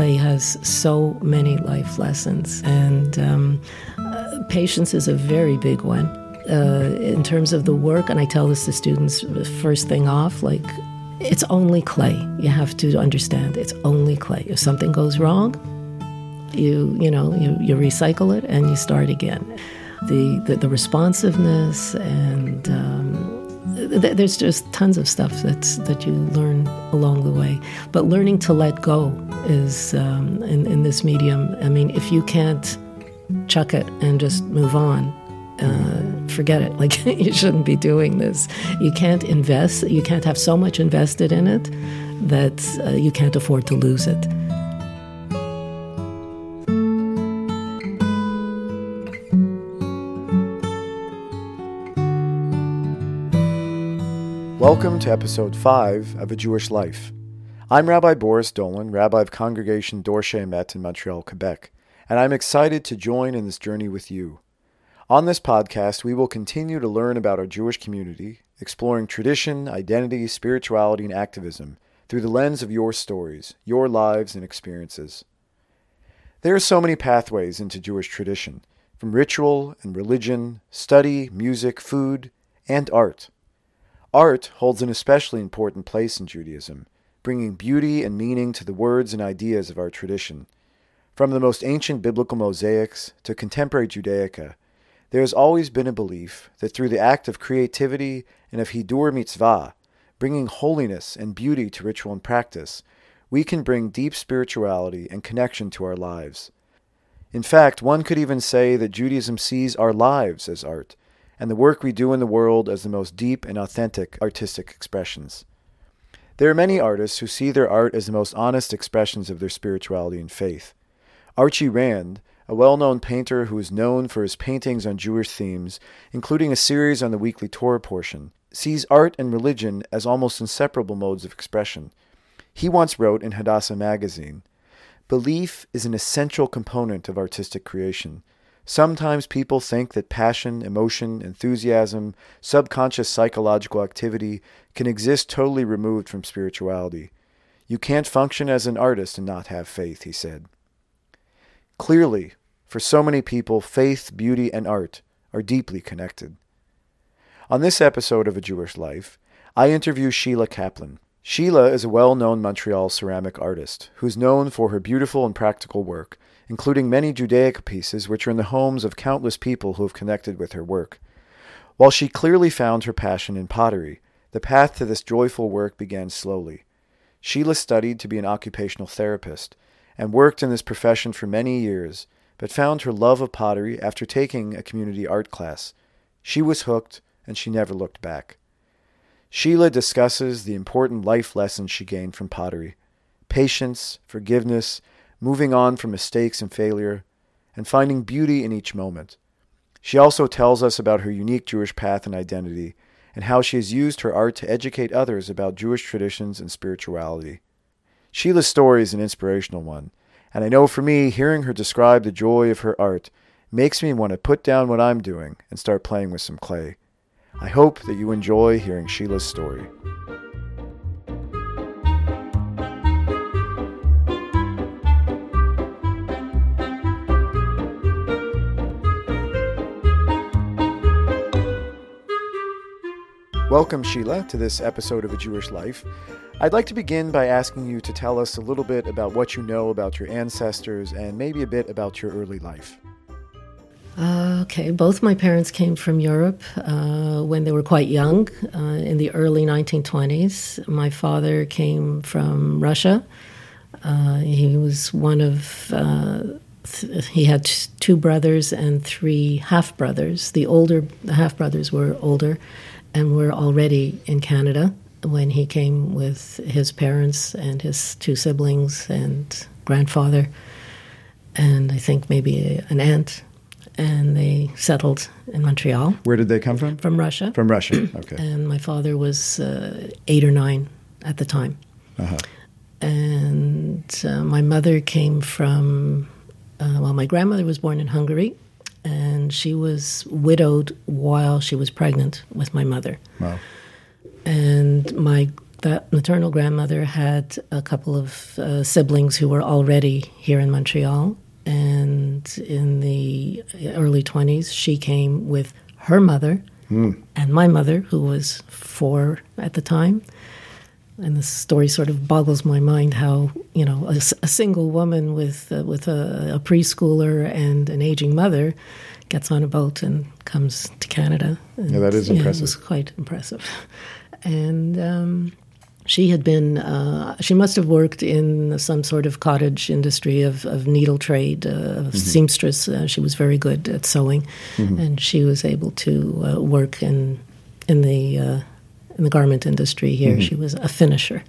clay has so many life lessons, and um, uh, patience is a very big one. Uh, in terms of the work, and I tell this to students first thing off, like it's only clay. You have to understand it's only clay. If something goes wrong, you you know you, you recycle it and you start again. The the, the responsiveness and um, th- there's just tons of stuff that's that you learn along the way. But learning to let go is um, in in this medium. I mean, if you can't chuck it and just move on, uh, forget it. Like, you shouldn't be doing this. You can't invest, you can't have so much invested in it that uh, you can't afford to lose it. Welcome to episode 5 of A Jewish Life. I'm Rabbi Boris Dolin, Rabbi of Congregation Dorshei Emet in Montreal, Quebec, and I'm excited to join in this journey with you. On this podcast, we will continue to learn about our Jewish community, exploring tradition, identity, spirituality, and activism through the lens of your stories, your lives, and experiences. There are so many pathways into Jewish tradition, from ritual and religion, study, music, food, and art. Art holds an especially important place in Judaism, bringing beauty and meaning to the words and ideas of our tradition. From the most ancient biblical mosaics to contemporary Judaica, there has always been a belief that through the act of creativity and of Hidur Mitzvah, bringing holiness and beauty to ritual and practice, we can bring deep spirituality and connection to our lives. In fact, one could even say that Judaism sees our lives as art, and the work we do in the world as the most deep and authentic artistic expressions. There are many artists who see their art as the most honest expressions of their spirituality and faith. Archie Rand, a well known painter who is known for his paintings on Jewish themes, including a series on the weekly Torah portion, sees art and religion as almost inseparable modes of expression. He once wrote in Hadassah magazine Belief is an essential component of artistic creation. Sometimes people think that passion, emotion, enthusiasm, subconscious psychological activity can exist totally removed from spirituality. You can't function as an artist and not have faith, he said. Clearly, for so many people, faith, beauty, and art are deeply connected. On this episode of A Jewish Life, I interview Sheila Caplan. Sheila is a well known Montreal ceramic artist who's known for her beautiful and practical work, including many Judaic pieces which are in the homes of countless people who have connected with her work. While she clearly found her passion in pottery, the path to this joyful work began slowly. Sheila studied to be an occupational therapist and worked in this profession for many years but found her love of pottery after taking a community art class. She was hooked, and she never looked back. Sheila discusses the important life lessons she gained from pottery patience, forgiveness, moving on from mistakes and failure, and finding beauty in each moment. She also tells us about her unique Jewish path and identity, and how she has used her art to educate others about Jewish traditions and spirituality. Sheila's story is an inspirational one, and I know for me, hearing her describe the joy of her art makes me want to put down what I'm doing and start playing with some clay. I hope that you enjoy hearing Sheila's story. Welcome, Sheila, to this episode of A Jewish Life. I'd like to begin by asking you to tell us a little bit about what you know about your ancestors and maybe a bit about your early life. Uh, okay, both my parents came from Europe uh, when they were quite young, uh, in the early 1920s. My father came from Russia. Uh, he was one of, uh, th- he had two brothers and three half brothers. The older, half brothers were older and we were already in Canada when he came with his parents and his two siblings and grandfather, and I think maybe an aunt. And they settled in Montreal. Where did they come from? From Russia. From Russia, okay. and my father was uh, eight or nine at the time. Uh-huh. And uh, my mother came from, uh, well, my grandmother was born in Hungary, and she was widowed while she was pregnant with my mother. Wow. And my that maternal grandmother had a couple of uh, siblings who were already here in Montreal. And in the early 20s, she came with her mother mm. and my mother, who was four at the time. And the story sort of boggles my mind how you know a, a single woman with uh, with a, a, preschooler and an aging mother gets on a boat and comes to Canada. And, yeah, that is impressive. Yeah, it was quite impressive. And um, she had been, uh, she must have worked in some sort of cottage industry of, of needle trade, uh, mm-hmm. seamstress. Uh, she was very good at sewing, mm-hmm. and she was able to uh, work in in the uh, in the garment industry here. Mm-hmm. She was a finisher,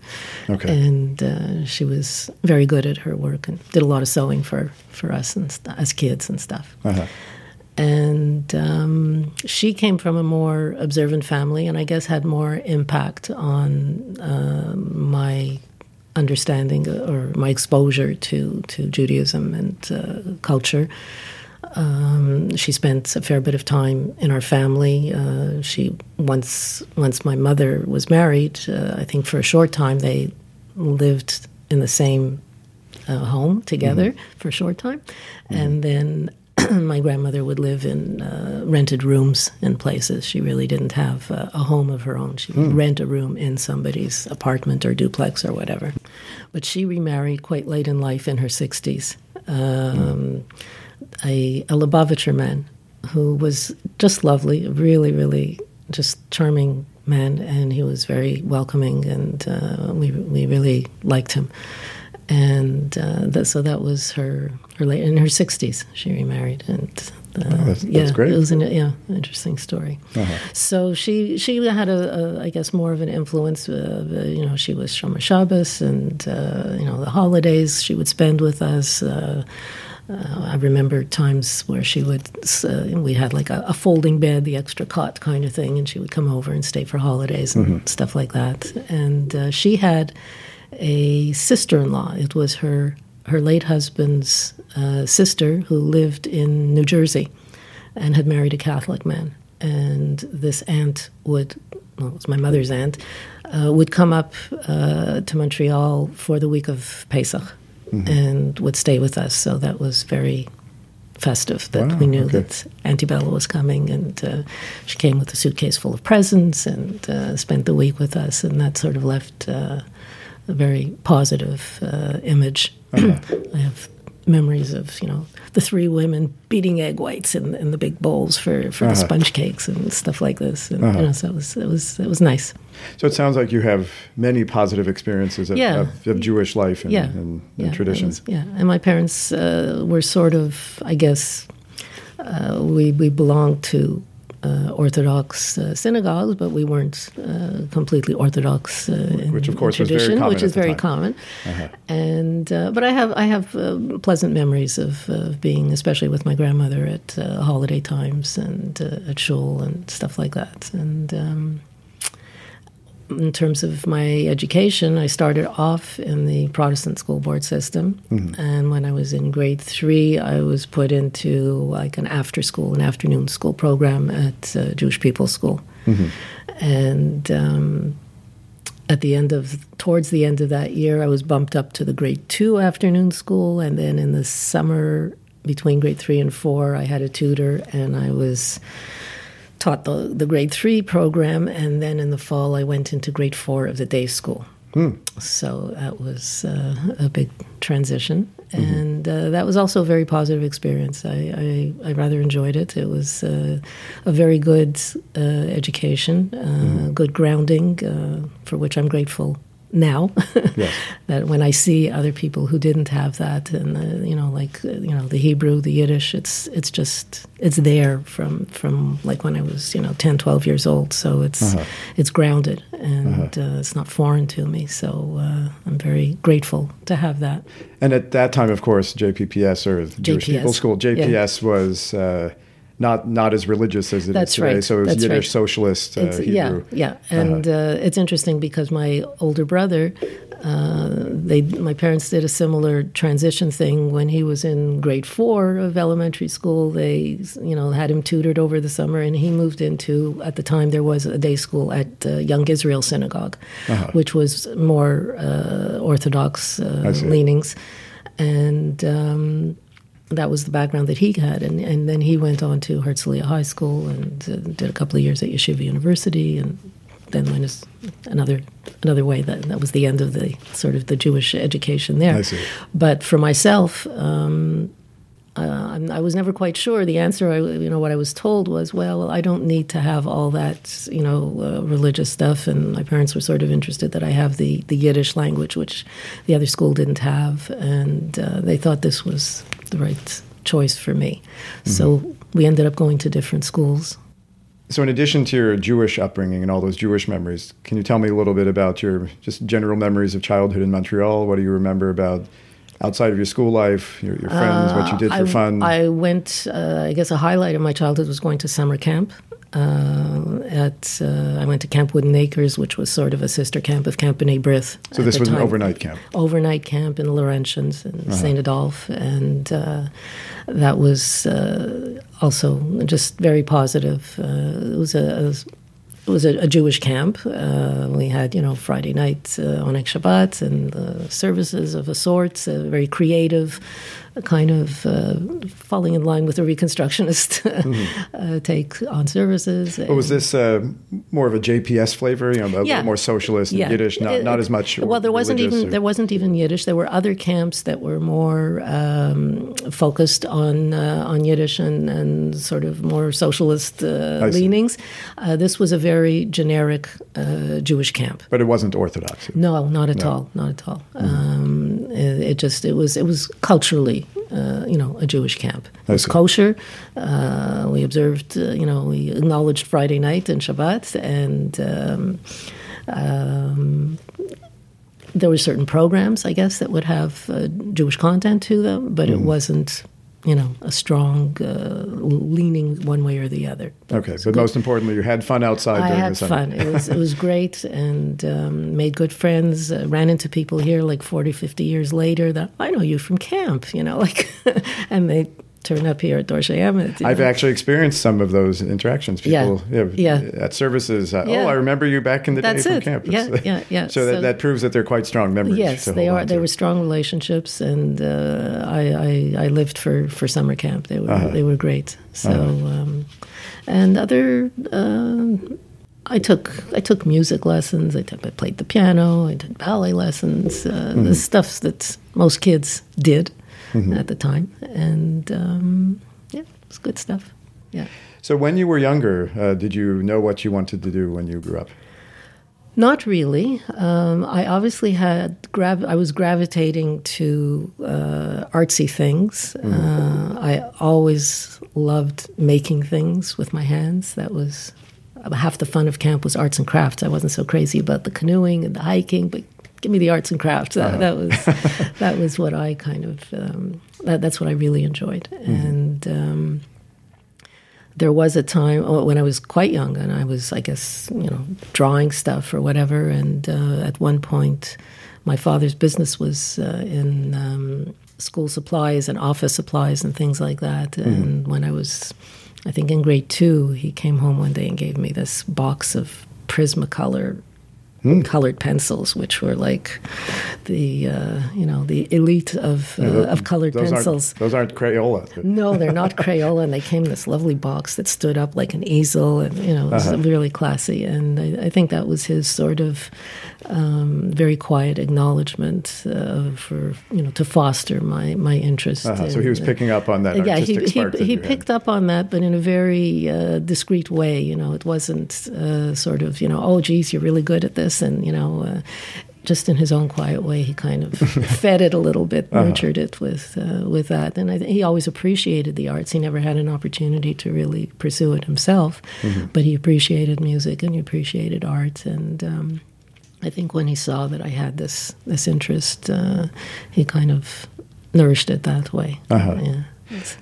okay. and uh, she was very good at her work and did a lot of sewing for for us and st- as kids and stuff. Uh-huh and um, she came from a more observant family, and I guess had more impact on uh, my understanding or my exposure to to Judaism and uh, culture. Um, she spent a fair bit of time in our family. Uh, she once once my mother was married. Uh, I think for a short time they lived in the same uh, home together mm-hmm. for a short time, mm-hmm. and then my grandmother would live in uh, rented rooms in places. She really didn't have uh, a home of her own. She would mm. rent a room in somebody's apartment or duplex or whatever. But she remarried quite late in life in her 60s. Um, mm. A, a Lubavitcher man who was just lovely, really, really just charming man, and he was very welcoming, and uh, we, we really liked him and uh, that, so that was her her late in her sixties. She remarried, and uh, oh, that's, yeah, that's great. It was an yeah interesting story. Uh-huh. So she she had a, a I guess more of an influence. Uh, you know, she was Shomer Shabbos, and uh, you know the holidays she would spend with us. Uh, I remember times where she would, uh, we had like a, a, folding bed, the extra cot kind of thing, and she would come over and stay for holidays and mm-hmm. stuff like that. And uh, she had a sister-in-law. It was her her late husband's uh, sister who lived in New Jersey and had married a Catholic man. And this aunt would, well, it was my mother's aunt, uh, would come up uh, to Montreal for the week of Pesach mm-hmm. and would stay with us. So that was very festive that wow, we knew okay. that Auntie Bella was coming, and uh, she came with a suitcase full of presents and uh, spent the week with us, and that sort of left uh, a very positive uh, image. Uh-huh. I have memories of you know the three women beating egg whites in, in the big bowls for, for uh-huh. the sponge cakes and stuff like this. And, uh-huh. you know, so it was it was it was nice. So it sounds like you have many positive experiences of, yeah. of, of Jewish life and, yeah. and, and yeah, traditions. Yeah, and my parents uh, were sort of, I guess, uh, we we belonged to uh, Orthodox uh, synagogues, but we weren't uh, completely Orthodox uh, in, which of course tradition, which is very time. common. Uh-huh. And uh, but I have I have uh, pleasant memories of, of, being, especially with my grandmother at holiday times and at shul and stuff like that. And um, in terms of my education, I started off in the Protestant school board system, mm-hmm. and when I was in grade three, I was put into like an after school, an afternoon school program at uh, Jewish People's School, mm-hmm. and um, at the end of towards the end of that year, I was bumped up to the grade two afternoon school, and then in the summer between grade three and four, I had a tutor, and I was taught the, the grade three program, and then in the fall I went into grade four of the day school. Hmm. So that was uh, a big transition, mm-hmm. and uh, that was also a very positive experience. I, I, I rather enjoyed it. It was uh, a very good uh, education, uh, mm-hmm. good grounding, uh, for which I'm grateful now yes. that when I see other people who didn't have that and uh, you know like uh, you know the Hebrew the Yiddish it's it's just it's there from from like when I was you know 10 12 years old so it's uh-huh. it's grounded and uh-huh. uh, it's not foreign to me so uh, I'm very grateful to have that and at that time of course JPPS or Jewish JPS. People School JPS yeah. was uh, not not as religious as it That's is today. Right. So it was That's Yiddish right. socialist uh, yeah, yeah, uh-huh. and uh-huh. uh, it's interesting because my older brother Uh, they, my parents did a similar transition thing when he was in grade four of elementary school. They, you know, had him tutored over the summer, and he moved into. At the time, there was a day school at uh, Young Israel Synagogue, uh-huh. which was more uh, Orthodox uh, leanings, and. Um, that was the background that he had, and, and then he went on to Herzliya High School and uh, did a couple of years at Yeshiva University, and then went another another way. That that was the end of the sort of the Jewish education there. But for myself. Um, uh, I was never quite sure. The answer, I, you know, what I was told was, well, I don't need to have all that, you know, uh, religious stuff. And my parents were sort of interested that I have the, the Yiddish language, which the other school didn't have, and uh, they thought this was the right choice for me. Mm-hmm. So we ended up going to different schools. So, in addition to your Jewish upbringing and all those Jewish memories, can you tell me a little bit about your just general memories of childhood in Montreal? What do you remember about outside of your school life, your, your friends, uh, what you did for I, fun? I went, uh, I guess a highlight of my childhood was going to summer camp. Uh, at uh, I went to Camp Wooden Acres, which was sort of a sister camp of Camp B'nai B'rith. So this was time. an overnight camp. Overnight camp in the Laurentians and uh-huh. Saint Adolphe, and uh, that was uh, also just very positive. Uh, it was a, it was a, a Jewish camp. Uh, we had, you know, Friday night uh, on Shabbat and services of a sort, uh, very creative, kind of uh, falling in line with a Reconstructionist mm-hmm. uh, take on services. But was this uh, more of a JPS flavor? You know, a yeah. more socialist yeah. Yiddish, not, it, not as much. Well, there wasn't even or... there wasn't even Yiddish. There were other camps that were more um, focused on uh, on Yiddish and, and sort of more socialist uh, leanings. Uh, this was a very generic Jewish camp, but it wasn't Orthodox. No, not at no. all. Not at all. Mm-hmm. Um, it, just it was it was culturally uh, you know, a Jewish camp. It was kosher. Uh, we observed, uh, you know, we acknowledged Friday night and Shabbat, and um, um, there were certain programs, I guess, that would have uh, Jewish content to them, but mm. it wasn't you know, a strong uh, leaning one way or the other. But okay, but good. most importantly, you had fun outside. I during had the summer. fun. It was it was great, and um, made good friends. Uh, ran into people here like 40, 50 years later that I know you from camp. You know, like, and they turn up here at Dorshei Emet. I've know. actually experienced some of those interactions. People, yeah, yeah, yeah. at services. Uh, yeah. Oh, I remember you back in the That's day from it. campus. Yeah, yeah, yeah. so, so that, that, proves that they're quite strong memories. Yes, they are. They were strong relationships, and uh, I, I, I lived for, for summer camp. They were uh-huh. they were great. So, uh-huh. um, and other. Uh, I took I took music lessons. I, took, I played the piano. I did ballet lessons. Uh, mm-hmm. The stuff that most kids did mm-hmm. at the time, and um, yeah, it's good stuff. Yeah. So when you were younger, uh, did you know what you wanted to do when you grew up? Not really. Um, I obviously had grav- I was gravitating to uh, artsy things. Mm-hmm. Uh, I always loved making things with my hands. That was half the fun of camp was arts and crafts. I wasn't so crazy about the canoeing and the hiking, but give me the arts and crafts. That, uh-huh. that was that was what I kind of um, that, that's what I really enjoyed. Mm-hmm. And um, there was a time oh, when I was quite young, and I was, I guess, you know, drawing stuff or whatever. And uh, at one point, my father's business was uh, in um, school supplies and office supplies and things like that. Mm-hmm. And when I was, I think, in grade two, he came home one day and gave me this box of Prismacolor mm. colored pencils, which were like the uh, you know the elite of uh, yeah, of colored those pencils. Aren't, those aren't Crayola. no, they're not Crayola, and they came in this lovely box that stood up like an easel, and you know it was uh-huh. really classy. And I, I, think that was his sort of um, very quiet acknowledgement uh, for you know to foster my my interest. Uh-huh. In, so he was picking up on that. yeah, he he, he picked had. up on that, but in a very uh, discreet way. You know, it wasn't uh, sort of you know, oh, geez, you're really good at this, and you know. Uh, just in his own quiet way, he kind of fed it a little bit, uh-huh. nurtured it with uh, with that, and I th- he always appreciated the arts. He never had an opportunity to really pursue it himself, mm-hmm. but he appreciated music and he appreciated art, and um, I think when he saw that I had this this interest, uh, he kind of nourished it that way. Uh-huh. Yeah.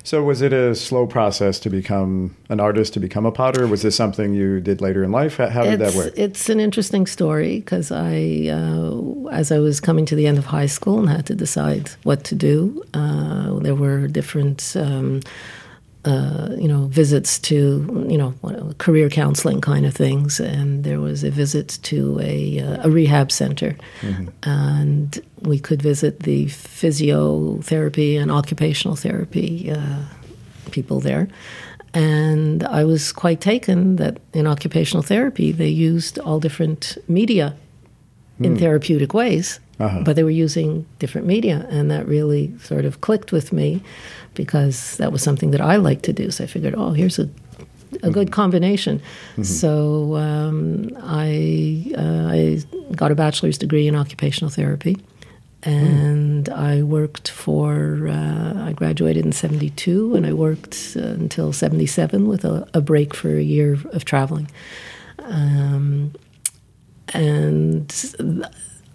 So, was it a slow process to become an artist, to become a potter? Was this something you did later in life? How did it's, that work? It's an interesting story because I, uh, as I was coming to the end of high school and had to decide what to do, uh, there were different. Um, uh, you know, visits to, you know, career counseling kind of things. And there was a visit to a, uh, a rehab center. Mm-hmm. And we could visit the physiotherapy and occupational therapy uh, people there. And I was quite taken that in occupational therapy, they used all different media in mm. therapeutic ways, uh-huh. but they were using different media. And that really sort of clicked with me because that was something that I liked to do. So I figured, oh, here's a a good mm-hmm. combination. Mm-hmm. So um, I uh, I got a bachelor's degree in occupational therapy, and mm. I worked for. Uh, I graduated in '72, and I worked uh, until '77 with a, a, break for a year of traveling. Um, and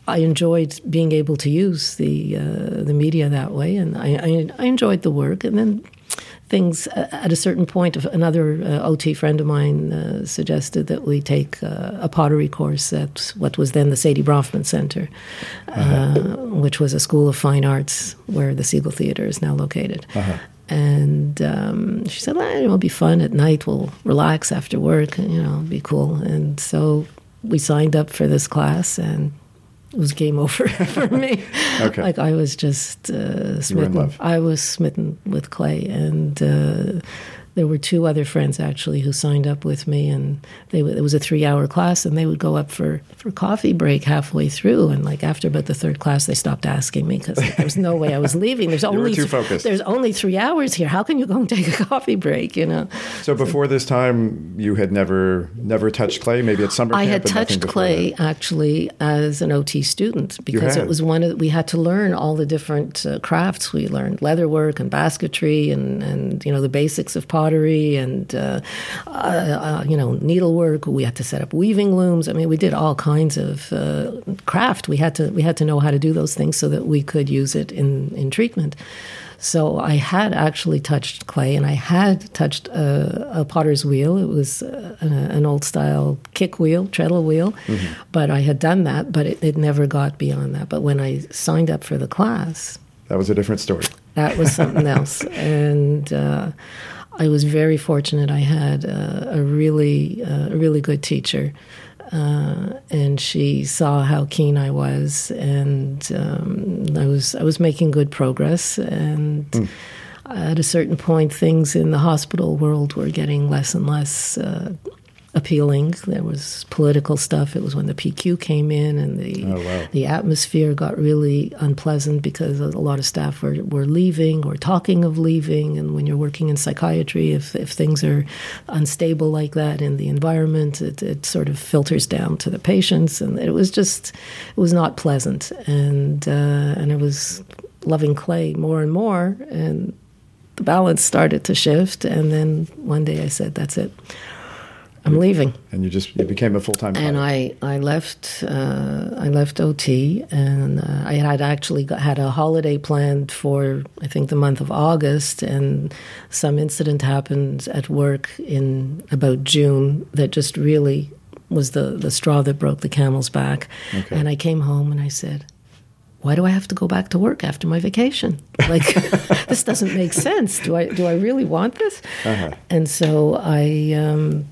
I enjoyed being able to use the uh, the media that way, and I, I, I, enjoyed the work. And then things uh, at a certain point, another uh, OT friend of mine uh, suggested that we take uh, a pottery course at what was then the Sadie Bronfman Center, uh-huh. Uh, which was a school of fine arts where the Segal Theater is now located. Uh-huh. And um, she said, well, "It'll be fun at night. We'll relax after work. And, you know, it'll be cool." And so we signed up for this class and it was game over for me. okay. Like I was just uh, smitten. I was smitten with clay, and uh, there were two other friends actually who signed up with me, and they it was a three hour class, and they would go up for for coffee break halfway through, and like after about the third class, they stopped asking me because there was no way I was leaving. There's only there's only three hours here. How can you go and take a coffee break? You know. So before this time, you had never never touched clay. Maybe at summer. I had touched clay that. actually as an OT student because it was one of we had to learn all the different uh, crafts. We learned leatherwork and basketry and and you know the basics of pottery and uh, uh, uh, you know needlework. We had to set up weaving looms. I mean, we did all kinds of uh, craft. We had to we had to know how to do those things so that we could use it in in treatment. So I had actually touched clay, and I had touched a, a potter's wheel. It was a, uh, an old style kick wheel, treadle wheel, mm-hmm. but I had done that, but it, it never got beyond that. But when I signed up for the class, that was a different story. That was something else, and. Uh, I was very fortunate. I had uh, a really, uh, a really good teacher uh, and she saw how keen I was, and um, I was I was making good progress. And mm. at a certain point, things in the hospital world were getting less and less uh, appealing. There was political stuff. It was when the PQ came in, and the oh, wow. the atmosphere got really unpleasant because a lot of staff were, were leaving or talking of leaving. And when you're working in psychiatry, if if things are unstable like that in the environment, it, it sort of filters down to the patients, and it was just it was not pleasant. And uh, and it was loving clay more and more, and the balance started to shift. And then one day I said, "That's it." I'm leaving. And you just you became a full time. And I I left uh, I left OT, and uh, I had actually got, had a holiday planned for I think the month of August, and some incident happened at work in about June that just really was the the straw that broke the camel's back. Okay. And I came home and I said. Why do I have to go back to work after my vacation? Like, this doesn't make sense. Do I do I really want this? Uh-huh. And so I um,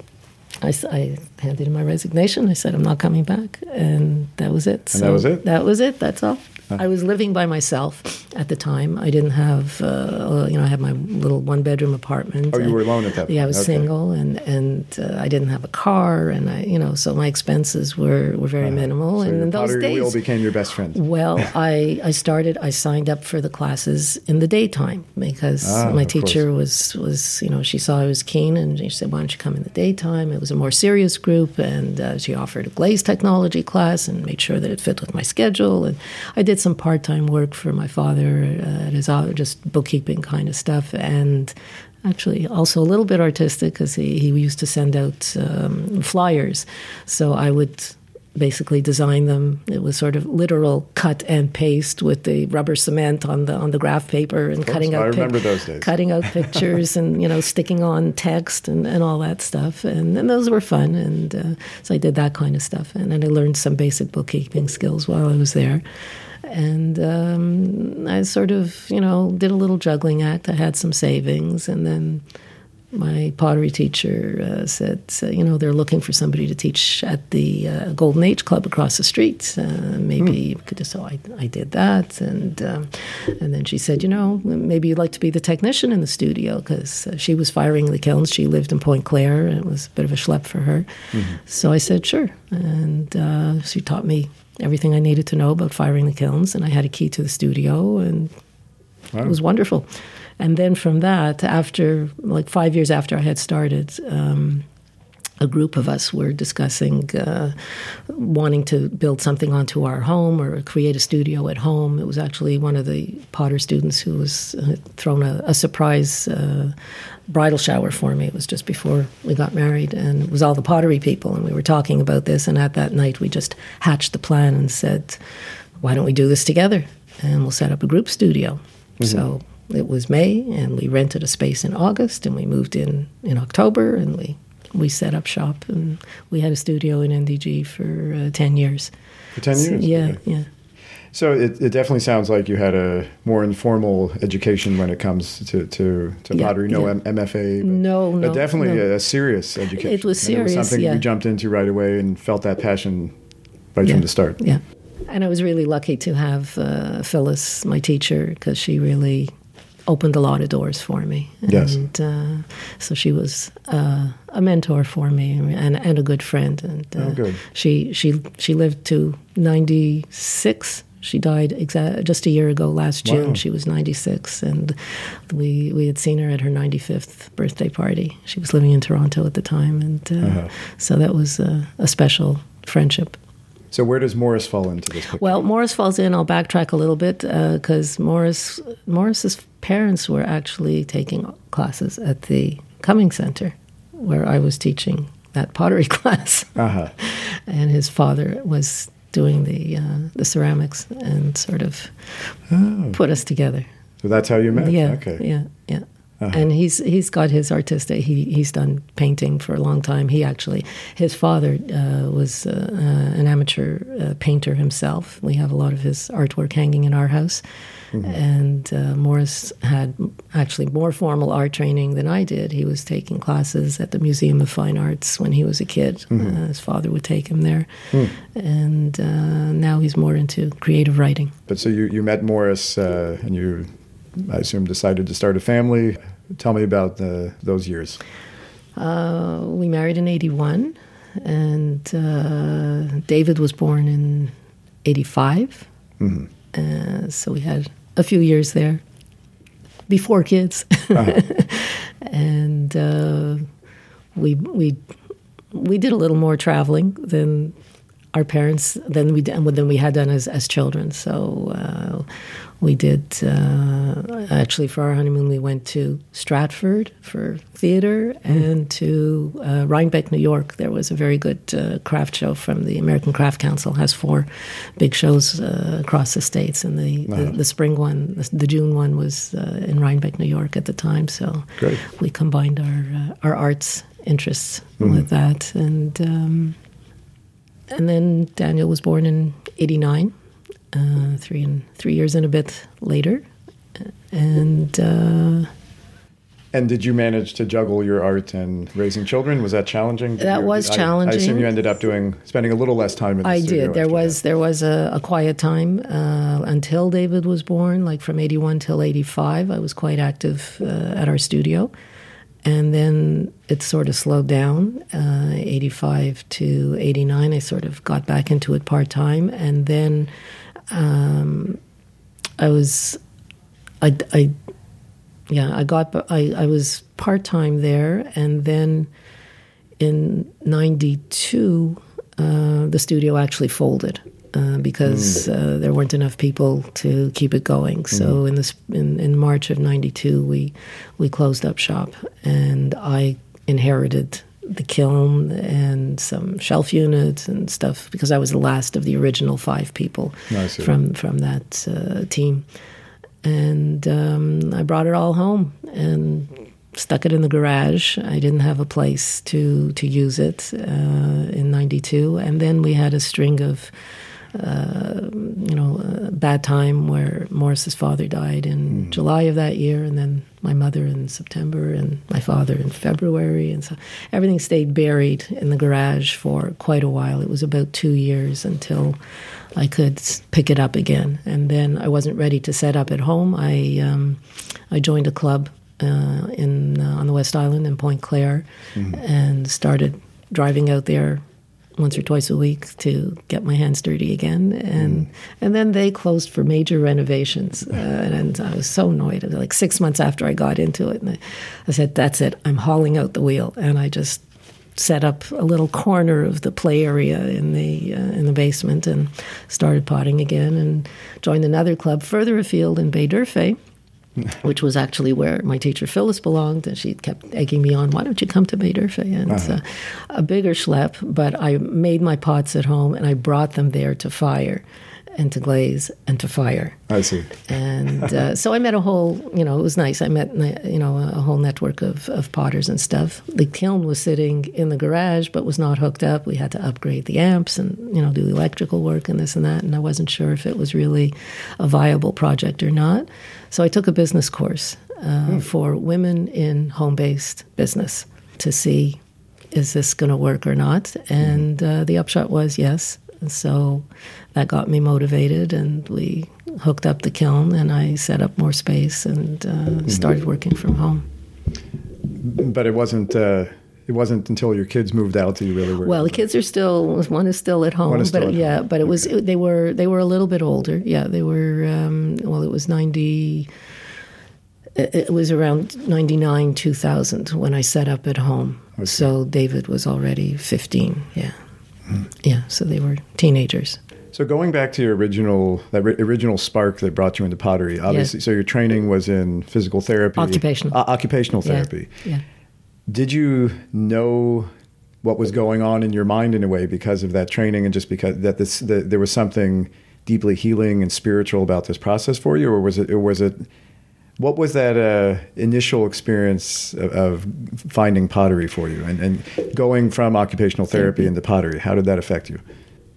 I, I handed in my resignation. I said, I'm not coming back. And that was it. So and that was it? That was it. That's all. I was living by myself at the time. I didn't have, uh, you know, I had my little one bedroom apartment. Oh, you were alone at that point. Yeah, I was okay. single, and and uh, I didn't have a car, and I, you know, so my expenses were were very uh, minimal. So and in those days, wheel became your best friend. Well, I I started. I signed up for the classes in the daytime because ah, my teacher course. was was you know she saw I was keen, and she said, "Why don't you come in the daytime?" It was a more serious group, and uh, she offered a glaze technology class and made sure that it fit with my schedule, and I did some part time work for my father uh, at his office, just bookkeeping kind of stuff, and actually also a little bit artistic because he, he used to send out um, flyers. So I would basically design them. It was sort of literal cut and paste with the rubber cement on the on the graph paper and cutting out. I remember pic- those days. Cutting out pictures and you know sticking on text and, and all that stuff, and, and those were fun. And uh, so I did that kind of stuff, and then I learned some basic bookkeeping skills while I was there. And um, I sort of, you know, did a little juggling act. I had some savings, and then my pottery teacher uh, said, you know, they're looking for somebody to teach at the uh, Golden Age Club across the street. Uh, maybe mm. could. So I, I did that, and um, and then she said, you know, maybe you'd like to be the technician in the studio because uh, she was firing the kilns. She lived in Pointe-Claire, and it was a bit of a schlep for her. Mm-hmm. So I said, sure, and uh, she taught me everything I needed to know about firing the kilns, and I had a key to the studio, and wow. it was wonderful. And then from that, after like five years after I had started, um, a group of us were discussing uh, wanting to build something onto our home or create a studio at home. It was actually one of the Potter students who was uh, thrown a, a surprise uh, bridal shower for me. It was just before we got married, and it was all the pottery people, and we were talking about this. And at that night, we just hatched the plan and said, "Why don't we do this together? And we'll set up a group studio." Mm-hmm. So it was May, and we rented a space in August, and we moved in in October, and we we set up shop, and we had a studio in NDG for uh, ten years. For ten years, so, yeah, okay. yeah. So it, it definitely sounds like you had a more informal education when it comes to to, to yeah, pottery. No yeah. MFA, but, no, no, but definitely no. a, serious education. It was serious. it was something yeah. you jumped into right away and felt that passion right yeah. from the start. Yeah, and I was really lucky to have uh, Phyllis, my teacher, because she really opened a lot of doors for me. Yes. And uh, so she was uh, a mentor for me and, and a good friend. And uh, oh, good. She, she, she lived to 96. She died exa- just a year ago last June. Wow. She was 96. And we, we had seen her at her 95th birthday party. She was living in Toronto at the time. And uh, uh-huh. so that was a, a special friendship. So where does Morris fall into this? Picture? Well, Morris falls in. I'll backtrack a little bit because uh, Morris Morris's parents were actually taking classes at the Cumming Center, where I was teaching that pottery class, uh-huh. and his father was doing the uh, the ceramics and sort of oh. put us together. So that's how you met. Yeah. Okay. Yeah. Yeah. Uh-huh. And he's he's got his artistic. He he's done painting for a long time. He actually his father uh, was uh, uh, an amateur uh, painter himself. We have a lot of his artwork hanging in our house. Mm-hmm. And uh, Morris had actually more formal art training than I did. He was taking classes at the Museum of Fine Arts when he was a kid. Mm-hmm. Uh, his father would take him there, mm. and now he's more into creative writing. But so you you met Morris and you I assume, decided to start a family. Tell me about the, those years. Uh, we married in 81, and uh, David was born in 85. Mm-hmm. Uh, so we had a few years there before kids. Uh-huh. and uh, we, we, we did a little more traveling than our parents than we than we had done as, as children. So uh, we did uh, actually for our honeymoon we went to Stratford for theater and to uh, Rhinebeck, New York. There was a very good uh, craft show from the American Craft Council. has four big shows uh, across the states, and the, the, the, spring one, the, the June one, was uh, in Rhinebeck, New York at the time. So Great. we combined our uh, our arts interests mm. with that, and um, and then Daniel was born in '89 uh, three and three years and a bit later, and. Uh, and did you manage to juggle your art and raising children? Was that challenging? That you, was I, challenging. I assume you ended up doing spending a little less time in the I did. There was that. there was a, a quiet time uh, until David was born. Like from eighty one till eighty five, I was quite active uh, at our studio, and then it sort of slowed down. Uh, eighty five to eighty nine, I sort of got back into it part time, and then um, I was, I, I, yeah, I got, I, I was part time there, and then in '92, uh, the studio actually folded. Uh, because mm. uh, there weren't enough people to keep it going. So mm. in this in, in March of '92, we we closed up shop, and I inherited the kiln and some shelf units and stuff because I was the last of the original five people from from that uh, team. And um, I brought it all home and stuck it in the garage. I didn't have a place to to use it uh, in '92, and then we had a string of. Uh, you know, a bad time where Morris's father died in mm. July of that year, and then my mother in September, and my father in February, and so everything stayed buried in the garage for quite a while. It was about two years until I could pick it up again, and then I wasn't ready to set up at home. I um, I joined a club uh, in uh, on the West Island in Pointe-Claire, mm-hmm. and started driving out there once or twice a week to get my hands dirty again. And mm. and then they closed for major renovations, uh, and, I was so annoyed. Was Like six months after I got into it, and I, I said, "That's it. I'm hauling out the wheel," and I just set up a little corner of the play area in the uh, in the basement and started potting again and joined another club further afield in Baie D'Urfé which was actually where my teacher Phyllis belonged, and she kept egging me on, "Why don't you come to D'Urfé?" And uh-huh. uh, a bigger schlep, but I made my pots at home and I brought them there to fire and to glaze and to fire. I see. And uh, so I met a whole, you know, it was nice. I met, you know, a whole network of, of potters and stuff. The kiln was sitting in the garage, but was not hooked up. We had to upgrade the amps and, you know, do electrical work and this and that. And I wasn't sure if it was really a viable project or not. So I took a business course uh, hmm. for women in home based business to see is this going to work or not? And uh, the upshot was yes. So that got me motivated, and we hooked up the kiln, and I set up more space and uh, mm-hmm. started working from home. But it wasn't. It wasn't until your kids moved out that you really were. Well, the kids are still. One is still at home, still but at yeah, home. but it was. Okay. They were. They were a little bit older. Yeah, they were. Um, well, it was ninety. It was around 99, 2000 when I set up at home. Okay. So David was already 15, yeah. Mm. Yeah, so they were teenagers. So going back to your original that original spark that brought you into pottery, obviously. So your training was in physical therapy, occupational, uh, occupational therapy. Yeah. yeah. Did you know what was going on in your mind in a way because of that training, and just because that this that there was something deeply healing and spiritual about this process for you, or was it? Or was it? What was that uh, initial experience of, of, finding pottery for you, and, and going from occupational therapy into pottery? How did that affect you?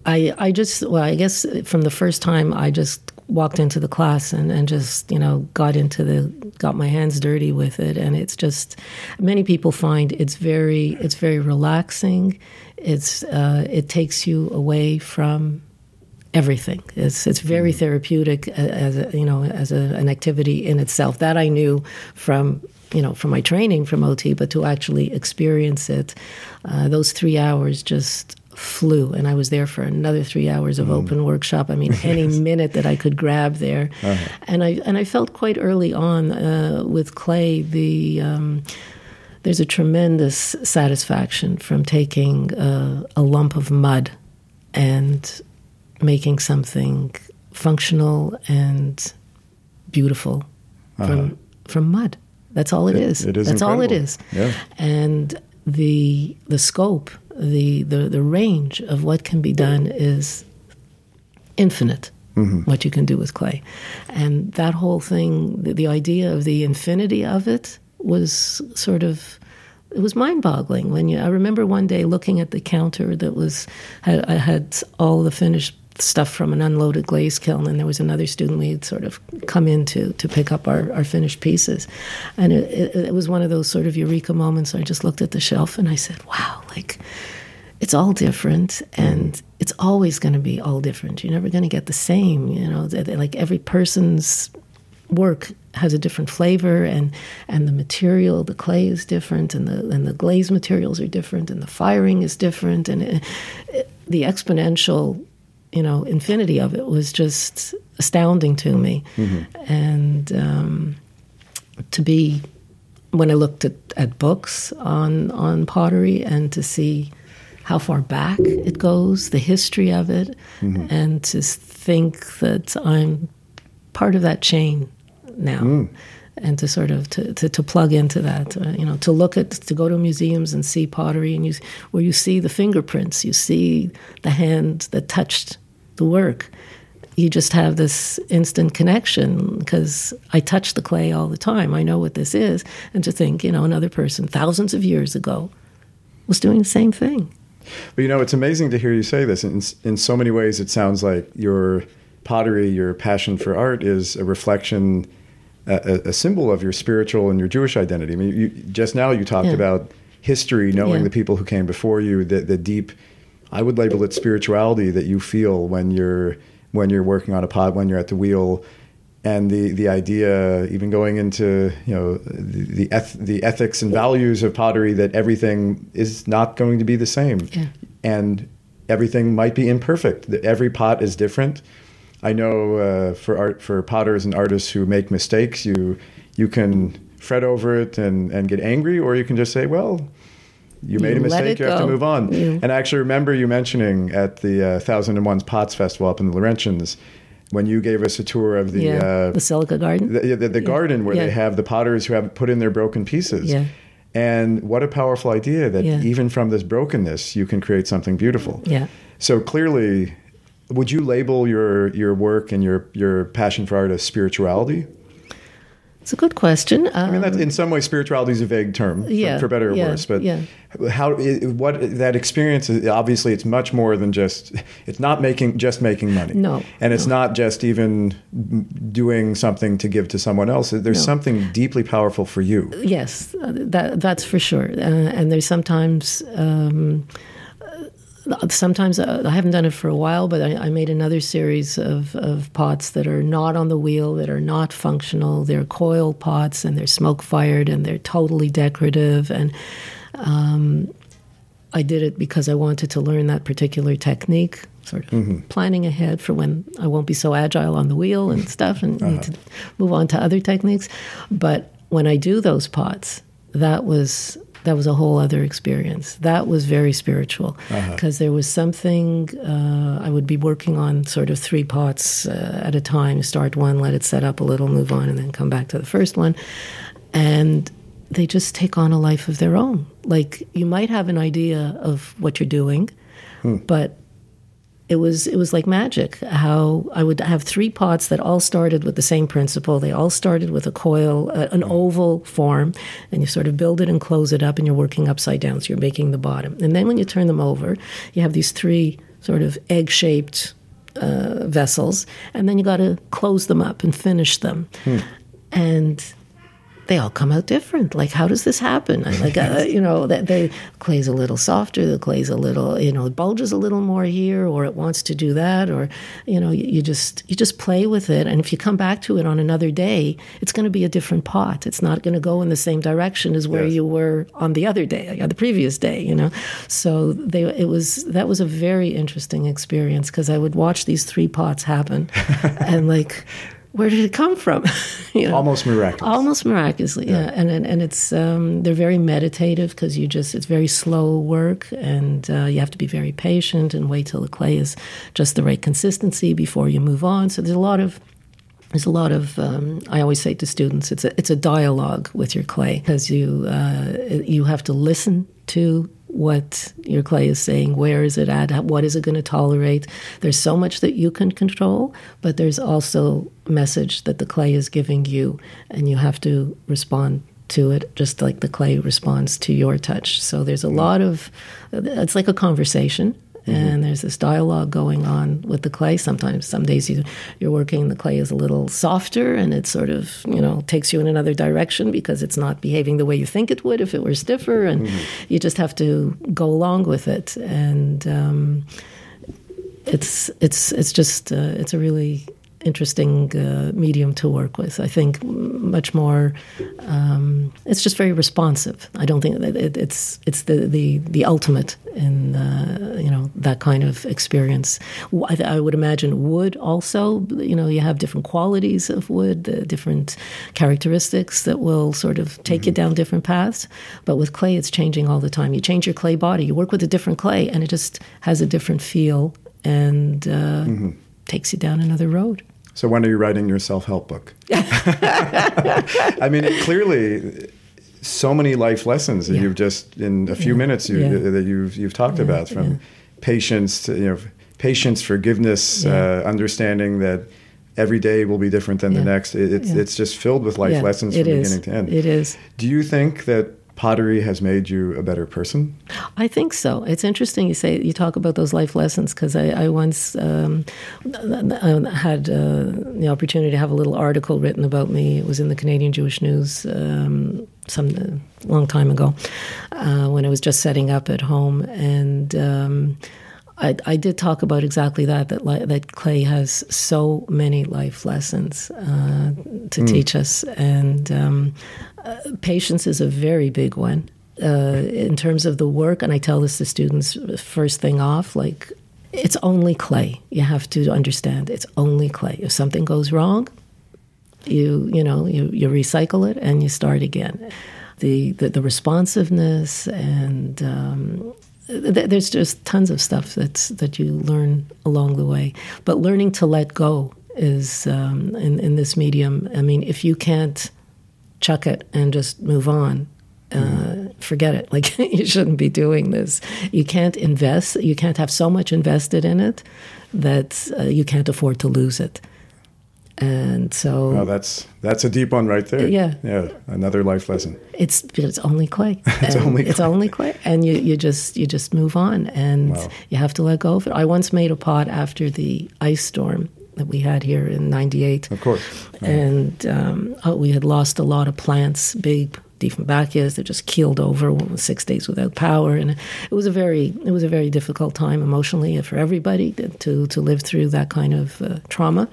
I, I just, well, I guess from the first time I just walked into the class and, and just, you know, got into the, got my hands dirty with it. And it's just, many people find it's very, it's very relaxing. It's, uh, it takes you away from everything. It's, it's very mm-hmm. therapeutic as a, you know, as a, an activity in itself. That I knew from you know, from my training from OT, but to actually experience it, uh, those three hours just flew and I was there for another three hours of mm. open workshop. I mean, any minute that I could grab there, uh-huh. and I and I felt quite early on uh, with clay the. Um, there's a tremendous satisfaction from taking uh, a lump of mud and making something functional and beautiful uh-huh. from from mud. That's all it, it is. It is That's incredible. all it is. Yeah. And the the scope the, the, the range of what can be done is infinite. Mm-hmm. What you can do with clay, and that whole thing, the, the idea of the infinity of it was sort of it was mind-boggling when you i remember one day looking at the counter that was had, i had all the finished stuff from an unloaded glaze kiln and there was another student we had sort of come in to, to pick up our, our finished pieces. And it, it, it was one of those sort of eureka moments. I just looked at the shelf and i said wow like it's all different and it's always going to be all different. You're never going to get the same you know like every person's work has a different flavor and and the material the clay is different and the and the glaze materials are different and the firing is different and it, it, the exponential you know infinity of it was just astounding to me mm-hmm. and um, to be when I looked at, at books on on pottery and to see how far back it goes, the history of it, mm-hmm. and to think that I'm part of that chain now. Mm. and to sort of to, to, to plug into that uh, you know to look at to go to museums and see pottery and you where you see the fingerprints you see the hand that touched the work you just have this instant connection because I touch the clay all the time. I know what this is. And to think, you know, another person thousands of years ago was doing the same thing. But you know, it's amazing to hear you say this. In, in so many ways, it sounds like your pottery, your passion for art, is a reflection, a, a symbol of your spiritual and your Jewish identity. I mean, you, just now you talked yeah. about history, knowing yeah. the people who came before you, the, the deep, I would label it spirituality that you feel when you're when you're working on a pod, when you're at the wheel, and the the idea, even going into you know the the, eth- the ethics and values of pottery, that everything is not going to be the same, yeah. and everything might be imperfect. Every pot is different. I know uh, for art for potters and artists who make mistakes, you you can fret over it and, and get angry, or you can just say, well, you made a mistake. You have to move on. Yeah. And I actually remember you mentioning at the uh, Thousand and One's Pots Festival up in the Laurentians when you gave us a tour of the yeah, uh, Basilica Garden, the, the, the yeah. garden where they have the potters who have put in their broken pieces. Yeah. And what a powerful idea that even from this brokenness, you can create something beautiful. Yeah. So clearly, would you label your your work and your your passion for art as spirituality? It's a good question. Um, I mean, that in some ways, spirituality is a vague term, yeah, for, for better or yeah, worse. But yeah. how what that experience is obviously it's much more than just it's not making just making money. No, and it's no. not just even doing something to give to someone else. There's no. something deeply powerful for you. Yes, that that's for sure. Uh, and there's sometimes. Um, sometimes uh, I haven't done it for a while, but I, I, made another series of, of pots that are not on the wheel, that are not functional. They're coil pots and they're smoke fired and they're totally decorative. And um, I did it because I wanted to learn that particular technique, sort of mm-hmm. planning ahead for when I won't be so agile on the wheel and stuff and uh-huh. need to move on to other techniques. But when I do those pots, that was that was a whole other experience. That was very spiritual because uh-huh. there was something uh, I would be working on sort of three pots uh, at a time. Start one, let it set up a little, move on, and then come back to the first one. And they just take on a life of their own. Like you might have an idea of what you're doing, hmm. but it was it was like magic how I would have three pots that all started with the same principle. They all started with a coil, uh, an oval form, and you sort of build it and close it up, and you're working upside down, so you're making the bottom. And then when you turn them over, you have these three sort of egg shaped uh, vessels, and then you got to close them up and finish them. Hmm. And they all come out different. Like, how does this happen? Like, uh, you know, that the clay's a little softer, the clay's a little, you know, it bulges a little more here, or it wants to do that, or, you know, you, you just you just play with it, and if you come back to it on another day, it's going to be a different pot. It's not going to go in the same direction as where yes. you were on the other day, on the previous day, you know. So they, it was that was a very interesting experience because I would watch these three pots happen, and like where did it come from? you know, almost miraculously. Almost miraculously, yeah. yeah. And, and and it's um, they're very meditative because you just it's very slow work, and uh, you have to be very patient and wait till the clay is just the right consistency before you move on. So there's a lot of there's a lot of um, I always say to students it's a it's a dialogue with your clay because you uh, you have to listen to what your clay is saying, where is it at, what is it going to tolerate. There's so much that you can control, but there's also message that the clay is giving you, and you have to respond to it just like the clay responds to your touch. So there's a lot of, it's like a conversation. Mm-hmm. and there's this dialogue going on with the clay. Sometimes, some days you, you're working, the clay is a little softer, and it sort of you know takes you in another direction because it's not behaving the way you think it would if it were stiffer, and mm-hmm. you just have to go along with it. And um, it's it's it's just uh, it's a really interesting uh, medium to work with. I think much more. Um, it's just very responsive. I don't think it, it's it's the, the the ultimate in uh, you know that kind of experience. I, I, would imagine wood also. You know, you have different qualities of wood, uh, different characteristics that will sort of take mm-hmm. you down different paths. But with clay, it's changing all the time. You change your clay body. You work with a different clay, and it just has a different feel and uh, mm-hmm. takes you down another road. So when are you writing your self-help book? I mean, it clearly so many life lessons that Yeah. you've just in a few Yeah. minutes you, Yeah. that you've you've talked about from patience to you know patience, forgiveness, uh, understanding that every day will be different than the next. It, it's it's just filled with life lessons from is. beginning to end. It is. Do you think that pottery has made you a better person? I think so. It's interesting you say you talk about those life lessons because I, I once um, had uh, the opportunity to have a little article written about me. It was in the Canadian Jewish News um, some a long time ago uh, when I was just setting up at home, and um, I, I did talk about exactly that. That li- that clay has so many life lessons uh, to teach us, and um, uh, patience is a very big one uh, in terms of the work, and I tell this to students first thing off, like it's only clay. You have to understand it's only clay. If something goes wrong, you you know you, you recycle it and you start again. The the, the responsiveness and um, th- there's just tons of stuff that's that you learn along the way. But learning to let go is um, in in this medium. I mean, if you can't chuck it and just move on. Uh, forget it. Like you shouldn't be doing this. You can't invest. You can't have so much invested in it that uh, you can't afford to lose it. And so Oh, that's that's a deep one right there. Yeah. yeah, another life lesson. it's it's only clay. It's only it's only clay, and you you just you just move on, and Wow. you have to let go of it. I once made a pot after the ice storm that we had here in '98. Of course. and um, oh, we had lost a lot of plants, big Dieffenbachias. that just keeled over six days without power, and it was a very it was a very difficult time emotionally for everybody to to live through that kind of uh, trauma.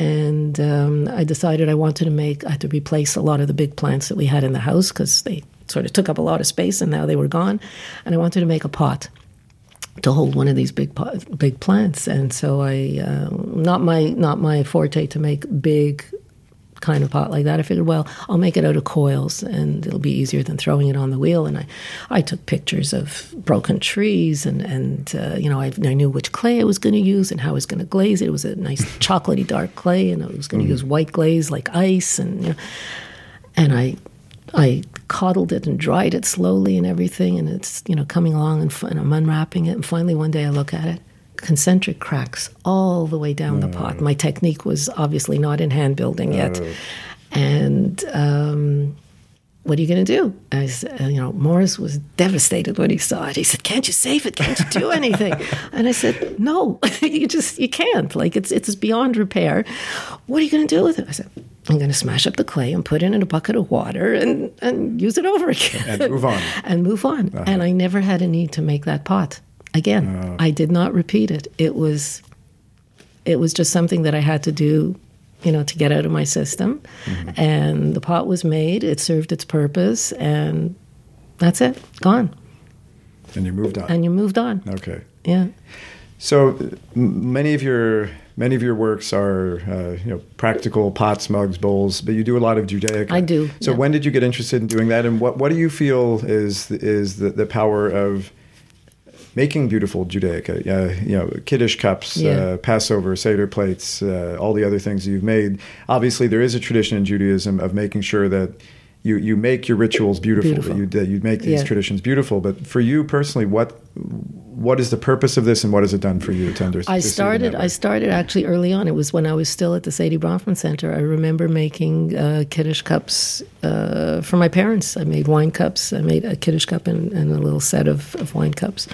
And um, I decided I wanted to make I had to replace a lot of the big plants that we had in the house because they sort of took up a lot of space, and now they were gone. And I wanted to make a pot to hold one of these big big plants. And so I uh, not my not my forte to make big kind of pot like that. I figured, well, I'll make it out of coils, and it'll be easier than throwing it on the wheel. And I, I took pictures of broken trees, and and uh, you know I, I knew which clay I was going to use and how I was going to glaze it. It was a nice chocolatey dark clay, and I was going to use white glaze like ice, and you know, and I I coddled it and dried it slowly and everything, and it's you know coming along and, f- and I'm unwrapping it, and finally one day I look at it, concentric cracks all the way down the pot. My technique was obviously not in hand building yet, and. Um, what are you going to do? I said, you know, Morris was devastated when he saw it. He said, "Can't you save it? Can't you do anything?" and I said, "No, you just you can't. Like it's it's beyond repair. What are you going to do with it?" I said, "I'm going to smash up the clay and put it in a bucket of water and and use it over again And move on. and move on." Uh-huh. And I never had a need to make that pot again. Uh. I did not repeat it. It was it was just something that I had to do, you know, to get out of my system. Mm-hmm. And the pot was made, it served its purpose, and that's it, gone. And you moved on. And you moved on. okay. Yeah. So many of your many of your works are uh, you know practical pots, mugs, bowls, but you do a lot of Judaic. I do, So yeah. when did you get interested in doing that, and what what do you feel is is the, the power of making beautiful Judaic? Uh, you know, Kiddush cups, Yeah. uh, Passover, Seder plates, uh, all the other things you've made. Obviously, there is a tradition in Judaism of making sure that. You, you make your rituals beautiful, Beautiful. That you, that you make these Yeah. traditions beautiful. But for you personally, what what is the purpose of this, and what has it done for you to understand? I started. I started actually early on. It was when I was still at the Saidye Bronfman Center. I remember making uh, kiddush cups uh, for my parents. I made wine cups. I made a kiddush cup and, and a little set of, of wine cups,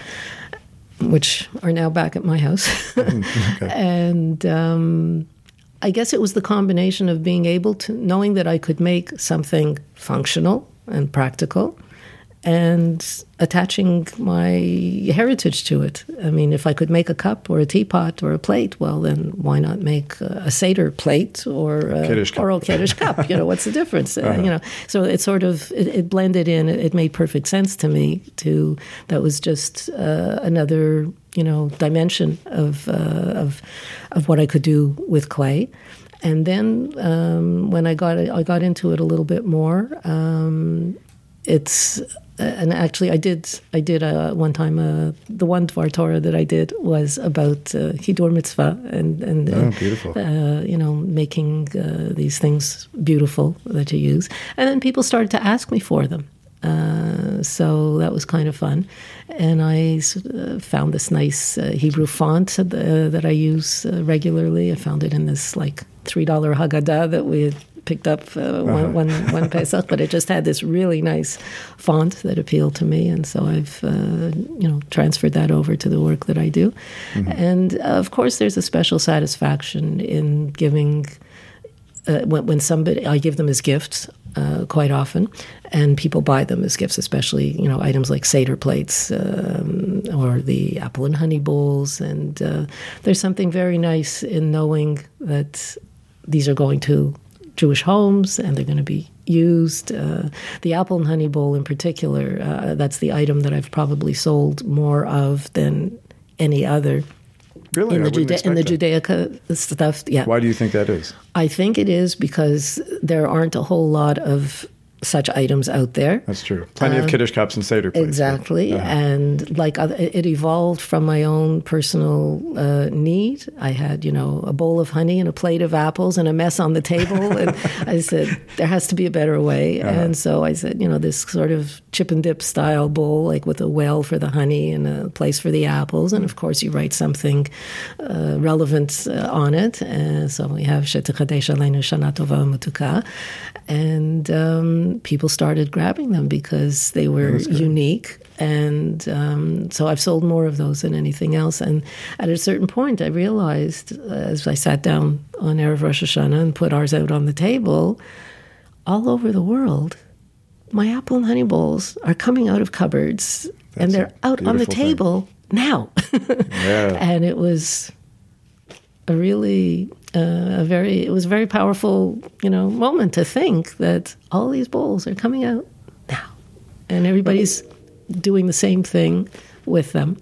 which are now back at my house. and um, I guess it was the combination of being able to knowing that I could make something functional and practical and attaching my heritage to it. I mean, if I could make a cup or a teapot or a plate, well, then why not make a, a Seder plate or a, Kiddush cup. Kiddush cup? You know, what's the difference? Uh, you know, so it sort of it, it blended in. It, it made perfect sense to me. To that was just uh, another you know dimension of uh, of of what I could do with clay. And then um, when I got I got into it a little bit more. Um, it's and actually I did I did uh, one time uh, the one Dvar Torah that I did was about uh, Hidur Mitzvah and and oh, beautiful. Uh, you know making uh, these things beautiful that you use. And then people started to ask me for them. Uh, so that was kind of fun. And I found this nice Hebrew font that I use regularly. I found it in this like three dollar Haggadah that we had picked up uh, uh-huh. one, one, one Pesach, but it just had this really nice font that appealed to me, and so I've uh, you know transferred that over to the work that I do. Mm-hmm. And uh, of course, there's a special satisfaction in giving. Uh, when, when, somebody, I give them as gifts uh, quite often, and people buy them as gifts, especially you know items like Seder plates um, or the apple and honey bowls. And uh, there's something very nice in knowing that these are going to Jewish homes and they're going to be used. Uh, the apple and honey bowl, in particular, uh, that's the item that I've probably sold more of than any other. Really, in the, in the Judaica stuff, yeah. Why do you think that is? I think it is because there aren't a whole lot of such items out there. That's true. Plenty of um, Kiddush cups and Seder plates. Exactly. Uh-huh. And like it evolved from my own personal uh, need. I had, you know, a bowl of honey and a plate of apples and a mess on the table. and I said, there has to be a better way. Uh-huh. And so I said, you know, this sort of chip and dip style bowl, like with a well for the honey and a place for the apples. And of course, you write something uh, relevant uh, on it. Uh, so we have Shetikadesh Aleinu Shana Tova Mutuka. And um, people started grabbing them because they were unique. And um, so I've sold more of those than anything else. And at a certain point, I realized uh, as I sat down on Erev Rosh Hashanah and put ours out on the table, all over the world, my apple and honey bowls are coming out of cupboards That's and they're out on the table thing. now. yeah. And it was a really uh, a very it was a very powerful you know moment to think that all these bowls are coming out now. And everybody's doing the same thing with them.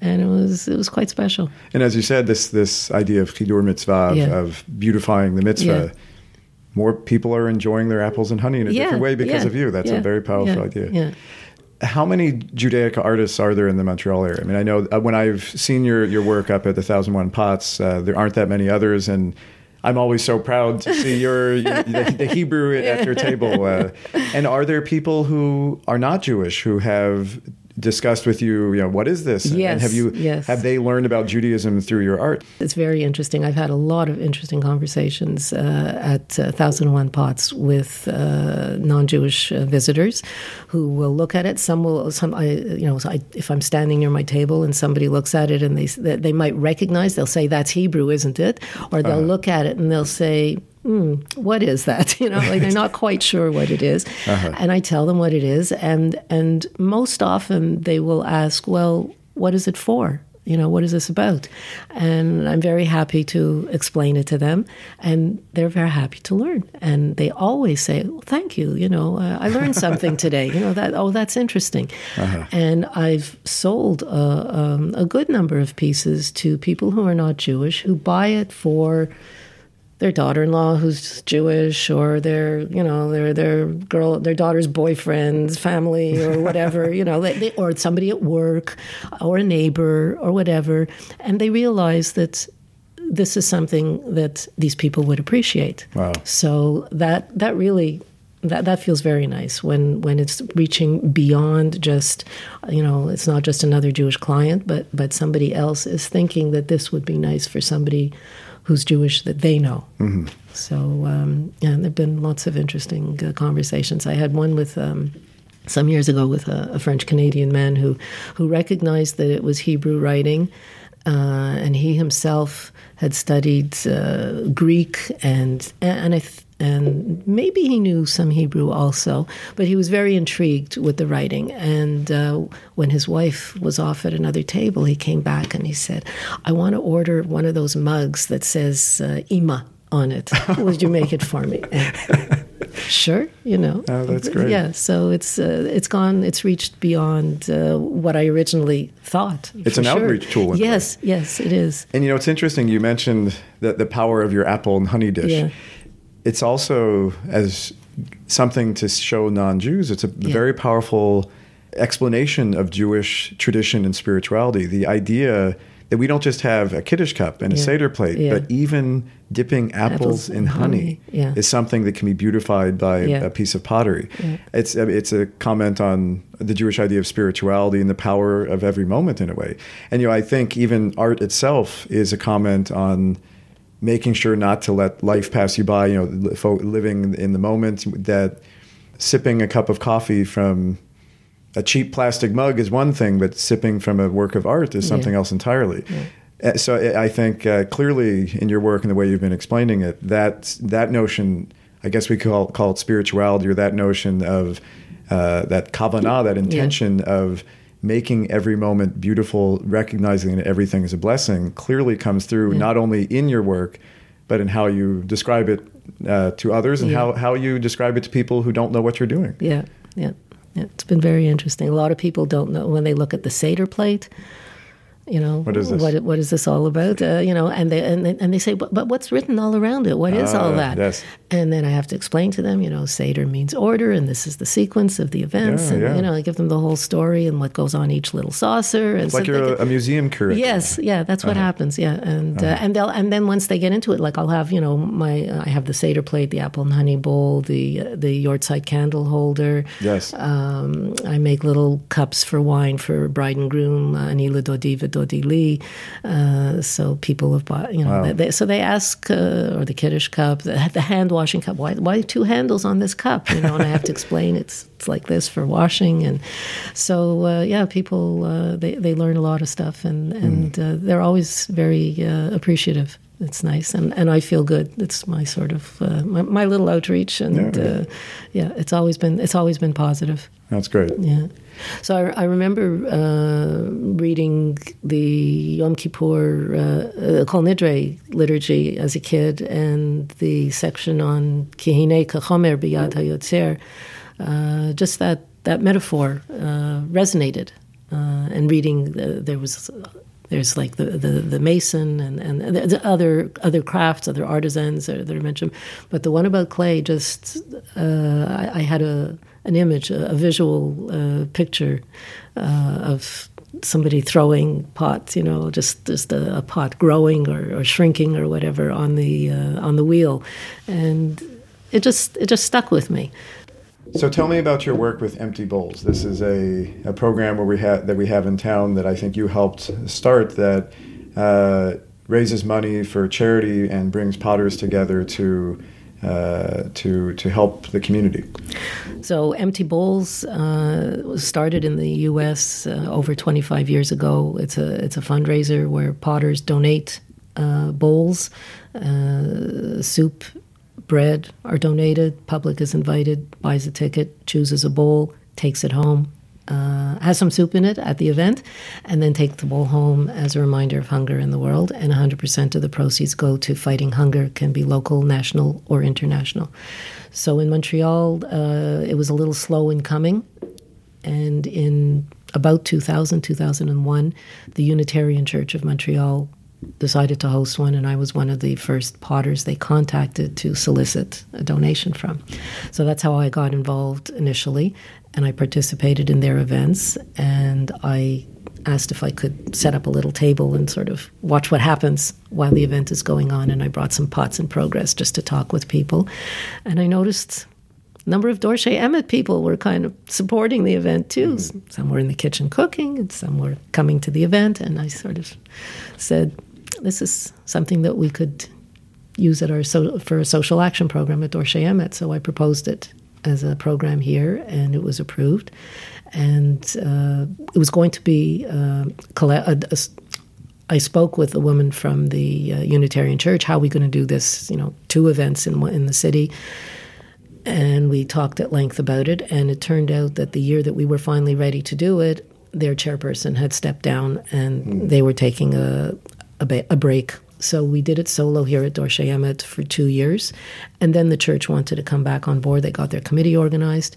And it was it was quite special. And as you said this this idea of chidur mitzvah yeah. of beautifying the mitzvah yeah. more people are enjoying their apples and honey in a yeah, different way because of you. That's a very powerful idea how many Judaica artists are there in the Montreal area? I mean, I know uh, when I've seen your, your work up at the Thousand One Pots, uh, there aren't that many others, and I'm always so proud to see your, the, the, Hebrew at your table. Uh, and are there people who are not Jewish who have discussed with you, you know, what is this? Yes, and have you yes. have they learned about Judaism through your art? It's very interesting. I've had a lot of interesting conversations uh, at uh, Thousand One Pots with uh, non-Jewish uh, visitors who will look at it. Some will, some I, you know, I, if I'm standing near my table and somebody looks at it and they they might recognize, they'll say that's Hebrew, isn't it? Or they'll uh-huh. look at it and they'll say, mm, what is that? You know, like they're not quite sure what it is. Uh-huh. And I tell them what it is. And, and most often they will ask, well, what is it for? You know, what is this about? And I'm very happy to explain it to them. And they're very happy to learn. And they always say, well, thank you. You know, uh, I learned something today. You know, that, oh, that's interesting. Uh-huh. And I've sold a, um, a good number of pieces to people who are not Jewish who buy it for their daughter-in-law who's Jewish or their you know their their girl their daughter's boyfriend's family or whatever you know they, or somebody at work or a neighbor or whatever and they realize that this is something that these people would appreciate wow. so that that really that that feels very nice when when it's reaching beyond just you know it's not just another Jewish client but but somebody else is thinking that this would be nice for somebody who's Jewish that they know. Mm-hmm. So, um, yeah, there have been lots of interesting uh, conversations. I had one with. Um, some years ago, with a, a French Canadian man who, who recognized that it was Hebrew writing, uh, and he himself had studied uh, Greek and and I th- and maybe he knew some Hebrew also, but he was very intrigued with the writing. And uh, when his wife was off at another table, he came back and he said, "I want to order one of those mugs that says uh, Ima on it. Would you make it for me?" And, sure, you know. Oh, that's great. Yeah, so it's uh, it's gone. It's reached beyond uh, what I originally thought. It's an sure. outreach tool. yes, yes, it is. And you know, it's interesting. You mentioned the the power of your apple and honey dish. Yeah it's also as something to show non-Jews. It's a Yeah. very powerful explanation of Jewish tradition and spirituality. The idea that we don't just have a kiddush cup and a seder plate, Yeah. but even dipping apples, Apples in honey, honey. Yeah. is something that can be beautified by Yeah. a piece of pottery. Yeah. It's it's a comment on the Jewish idea of spirituality and the power of every moment in a way. And you know, I think even art itself is a comment on making sure not to let life pass you by. You know, living in the moment. That sipping a cup of coffee from a cheap plastic mug is one thing, but sipping from a work of art is something Yeah. else entirely. Uh, So I think uh, clearly in your work and the way you've been explaining it, that that notion, I guess we call call it spirituality, or that notion of uh, that kavanah, that intention of making every moment beautiful, recognizing that everything is a blessing, clearly comes through Yeah. not only in your work, but in how you describe it uh, to others and Yeah. how, how you describe it to people who don't know what you're doing. Yeah, yeah, yeah. It's been very interesting. A lot of people don't know when they look at the Seder plate. You know, What is this? What, what is this all about? Uh, you know, and they and they, and they say, but, but what's written all around it? What is all Ah, that? yes. And then I have to explain to them, you know, Seder means order, and this is the sequence of the events, Yeah, and yeah. you know, I give them the whole story and what goes on each little saucer. And It's like so you're a, can- a museum curator. Yes, yeah, that's Uh-huh. what happens. Yeah, and uh, and they'll and then once they get into it, like I'll have you know my I have the seder plate, the apple and honey bowl, the uh, the Yortzeit candle holder. Yes. Um, I make little cups for wine for bride and groom, uh, Anila Dodiva Dodili. Uh, so people have bought, you know, Wow. they, so they ask, uh, or the Kiddush cup, the, the hand washing cup. Why, why two handles on this cup? You know, and I have to explain it's it's like this for washing, and so uh, yeah, people uh, they they learn a lot of stuff, and and uh, they're always very uh, appreciative. It's nice, and, and I feel good. It's my sort of uh, my, my little outreach, and Yeah. uh, yeah, it's always been it's always been positive. That's great. Yeah. So I, I remember uh, reading the Yom Kippur uh, uh, Kol Nidre liturgy as a kid, and the section on Kihine Kachomer Biyad Hayotzer. Uh, just that that metaphor uh, resonated, uh, and reading the, there was. There's like the, the, the mason and, and the, the other other crafts, other artisans that are, that are mentioned. But the one about clay, just uh, I, I had a an image, a, a visual uh, picture uh, of somebody throwing pots, you know, just just a, a pot growing or, or, shrinking or whatever on the uh, on the wheel, and it just it just stuck with me. So tell me about your work with Empty Bowls. This is a, a program where we have that we have in town that I think you helped start that uh, raises money for charity and brings potters together to uh, to to help the community. So, Empty Bowls uh, started in the U.S. Uh, over 25 years ago. It's a it's a fundraiser where potters donate uh, bowls, uh, soup, bread are donated. Public is invited, buys a ticket, chooses a bowl, takes it home. Uh, has some soup in it at the event, and then take the bowl home as a reminder of hunger in the world. And 100% of the proceeds go to fighting hunger, can be local, national, or international. So in Montreal, uh, it was a little slow in coming. And in about 2000, 2001, the Unitarian Church of Montreal decided to host one, and I was one of the first potters they contacted to solicit a donation from. So that's how I got involved initially, and I participated in their events, and I asked if I could set up a little table and sort of watch what happens while the event is going on. And I brought some pots in progress just to talk with people. And I noticed a number of Dorshei Emet people were kind of supporting the event too. Mm-hmm. Some were in the kitchen cooking, and some were coming to the event. And I sort of said, this is something that we could use at our so, for a social action program at Dorshei Emet. So I proposed it as a program here, and it was approved. And uh, it was going to be uh, a, I spoke with a woman from the uh, Unitarian Church. How are we going to do this? You know, two events in in the city, and we talked at length about it. And it turned out that the year that we were finally ready to do it, their chairperson had stepped down, and mm. they were taking a a, ba- a break so we did it solo here at Dorshei Emet for two years. And then the church wanted to come back on board. They got their committee organized.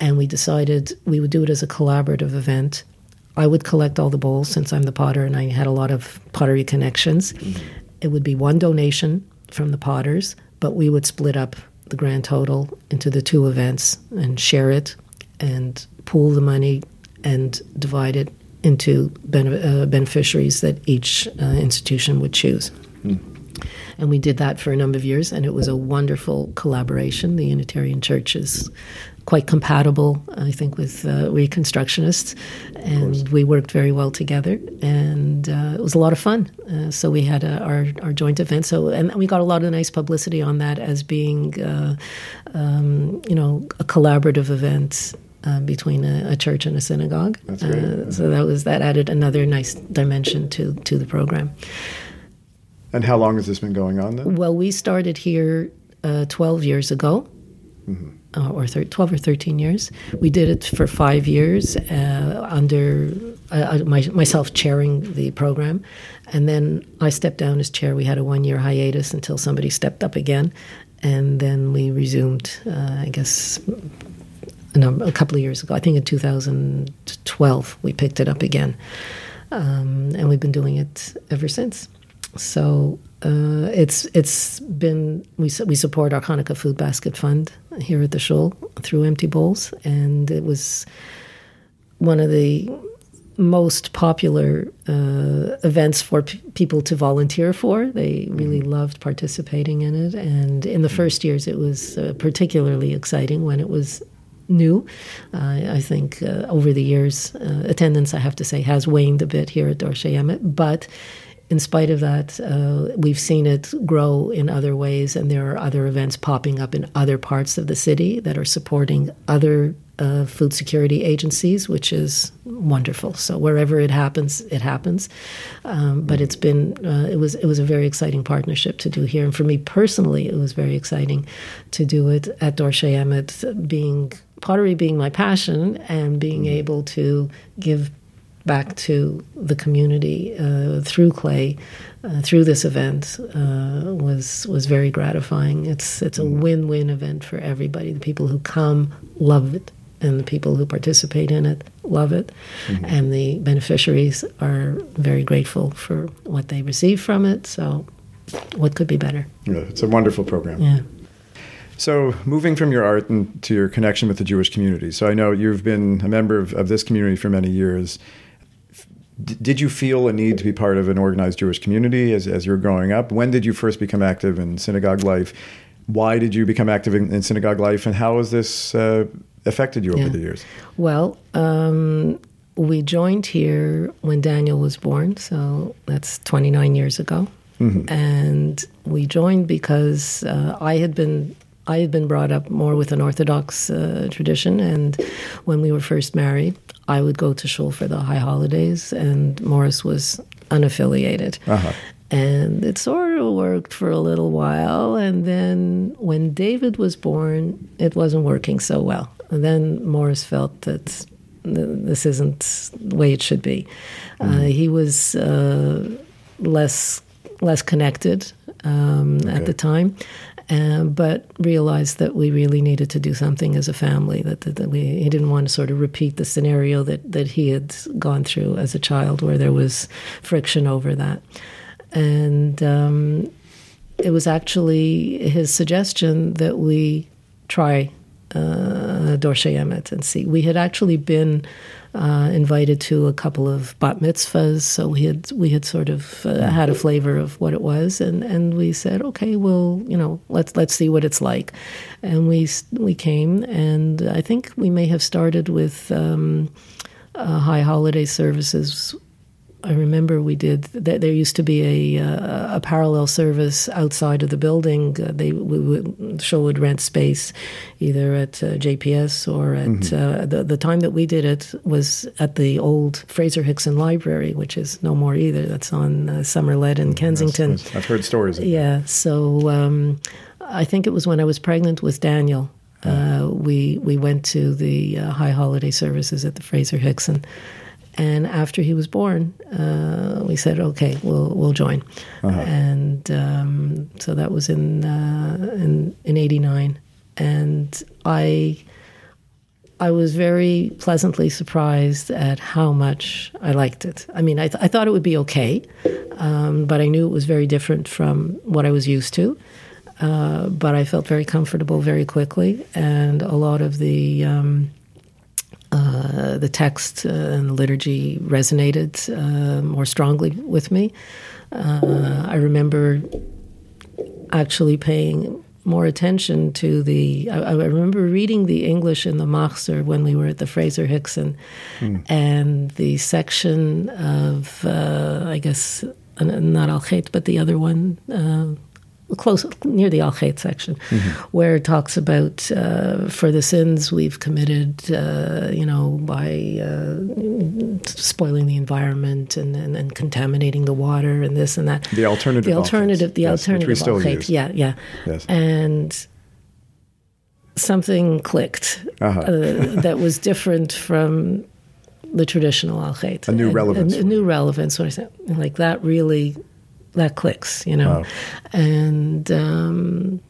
And we decided we would do it as a collaborative event. I would collect all the bowls since I'm the potter and I had a lot of pottery connections. Mm-hmm. It would be one donation from the potters, but we would split up the grand total into the two events and share it and pool the money and divide it into uh, beneficiaries that each uh, institution would choose. Mm. And we did that for a number of years, and it was a wonderful collaboration. The Unitarian Church is quite compatible, I think, with uh, Reconstructionists, and we worked very well together, and uh, it was a lot of fun. Uh, so we had a, our our joint event, so and we got a lot of nice publicity on that as being, uh, um, you know, a collaborative event. Uh, between a, a, church and a synagogue, uh, so that was that added another nice dimension to to the program. And how long has this been going on then? Well, we started here uh, 12 years ago. Mm-hmm. Uh, or thir- 12 or 13 years. We did it for five years uh, under uh, uh, my, myself chairing the program. And then I stepped down as chair. We had a one year hiatus until somebody stepped up again. And then we resumed, uh, I guess, a, number, a, couple of years ago. I think in 2012 we picked it up again. Um, and we've been doing it ever since. So uh, it's it's been we we support our Hanukkah Food Basket Fund here at the Shul through Empty Bowls, and it was one of the most popular uh, events for p- people to volunteer for. They really mm-hmm. loved participating in it, and in the first years, it was uh, particularly exciting when it was new. Uh, I think uh, over the years, uh, attendance, I have to say, has waned a bit here at Dorshei Emet, but in spite of that, uh, we've seen it grow in other ways, and there are other events popping up in other parts of the city that are supporting other uh, food security agencies, which is wonderful. So wherever it happens, it happens. Um, but it's been uh, it was it was a very exciting partnership to do here, and for me personally, it was very exciting to do it at Dorshei Emet, being pottery being my passion and being mm-hmm. able to give back to the community uh, through clay, uh, through this event uh, was was very gratifying. It's it's a mm. win win event for everybody. The people who come love it, and the people who participate in it love it, mm-hmm. and the beneficiaries are very grateful for what they receive from it. So, what could be better? Yeah, it's a wonderful program. Yeah. So, moving from your art and to your connection with the Jewish community. So, I know you've been a member of, of this community for many years did you feel a need to be part of an organized Jewish community as, as you were growing up? When did you first become active in synagogue life? Why did you become active in, in synagogue life, and how has this uh, affected you over yeah. the years? Well, um, we joined here when Daniel was born, so that's 29 years ago. Mm-hmm. And we joined because uh, I had been I had been brought up more with an Orthodox uh, tradition, and when we were first married, I would go to shul for the high holidays, and Morris was unaffiliated. Uh-huh. And it sort of worked for a little while, and then when David was born, it wasn't working so well. And then Morris felt that this isn't the way it should be. Mm. Uh, he was uh, less less connected um, okay. at the time, um, but realized that we really needed to do something as a family. That, that, that, we he didn't want to sort of repeat the scenario that that he had gone through as a child, where there was friction over that, and um, it was actually his suggestion that we try uh, Emet and see. We had actually been uh, invited to a couple of bat mitzvahs, so we had we had sort of uh, had a flavor of what it was, and, and we said, okay, well, you know, let's let's see what it's like, and we we came, and I think we may have started with um, uh, high holiday services I remember we did. There used to be a, uh, a parallel service outside of the building. Uh, they we would, show would rent space, either at uh, JPS or at mm-hmm. Uh, the the time that we did it was at the old Fraser Hickson Library, which is no more either. That's on uh, Somerled in Kensington. Yes, I've heard stories. yeah, that. so um, I think it was when I was pregnant with Daniel. Uh, we we went to the uh, high holiday services at the Fraser Hickson, and after he was born, uh, we said, "Okay, we'll we'll join." Uh-huh. And um, so that was in uh, in in '89, and I I was very pleasantly surprised at how much I liked it. I mean, I, th- I thought it would be okay, um, but I knew it was very different from what I was used to. uh, but I felt very comfortable very quickly, and a lot of the um, uh, the text uh, and the liturgy resonated uh, more strongly with me. Uh, I remember actually paying more attention to the. I, I, remember reading the English in the Machzor when we were at the Fraser Hickson, mm. and the section of uh, I guess not Al but the other one. Uh, close near the Al Chet section, mm-hmm. where it talks about uh, for the sins we've committed, uh, you know, by uh, spoiling the environment and, and, and, contaminating the water and this and that. The alternative. The alternative. The yes, alternative. Al Chet. Yeah, yeah. Yes. And something clicked uh-huh. Uh, that was different from the traditional Al Chet. A new relevance. A, a, a new relevance. What I said, like that really that clicks, you know. Wow. And um,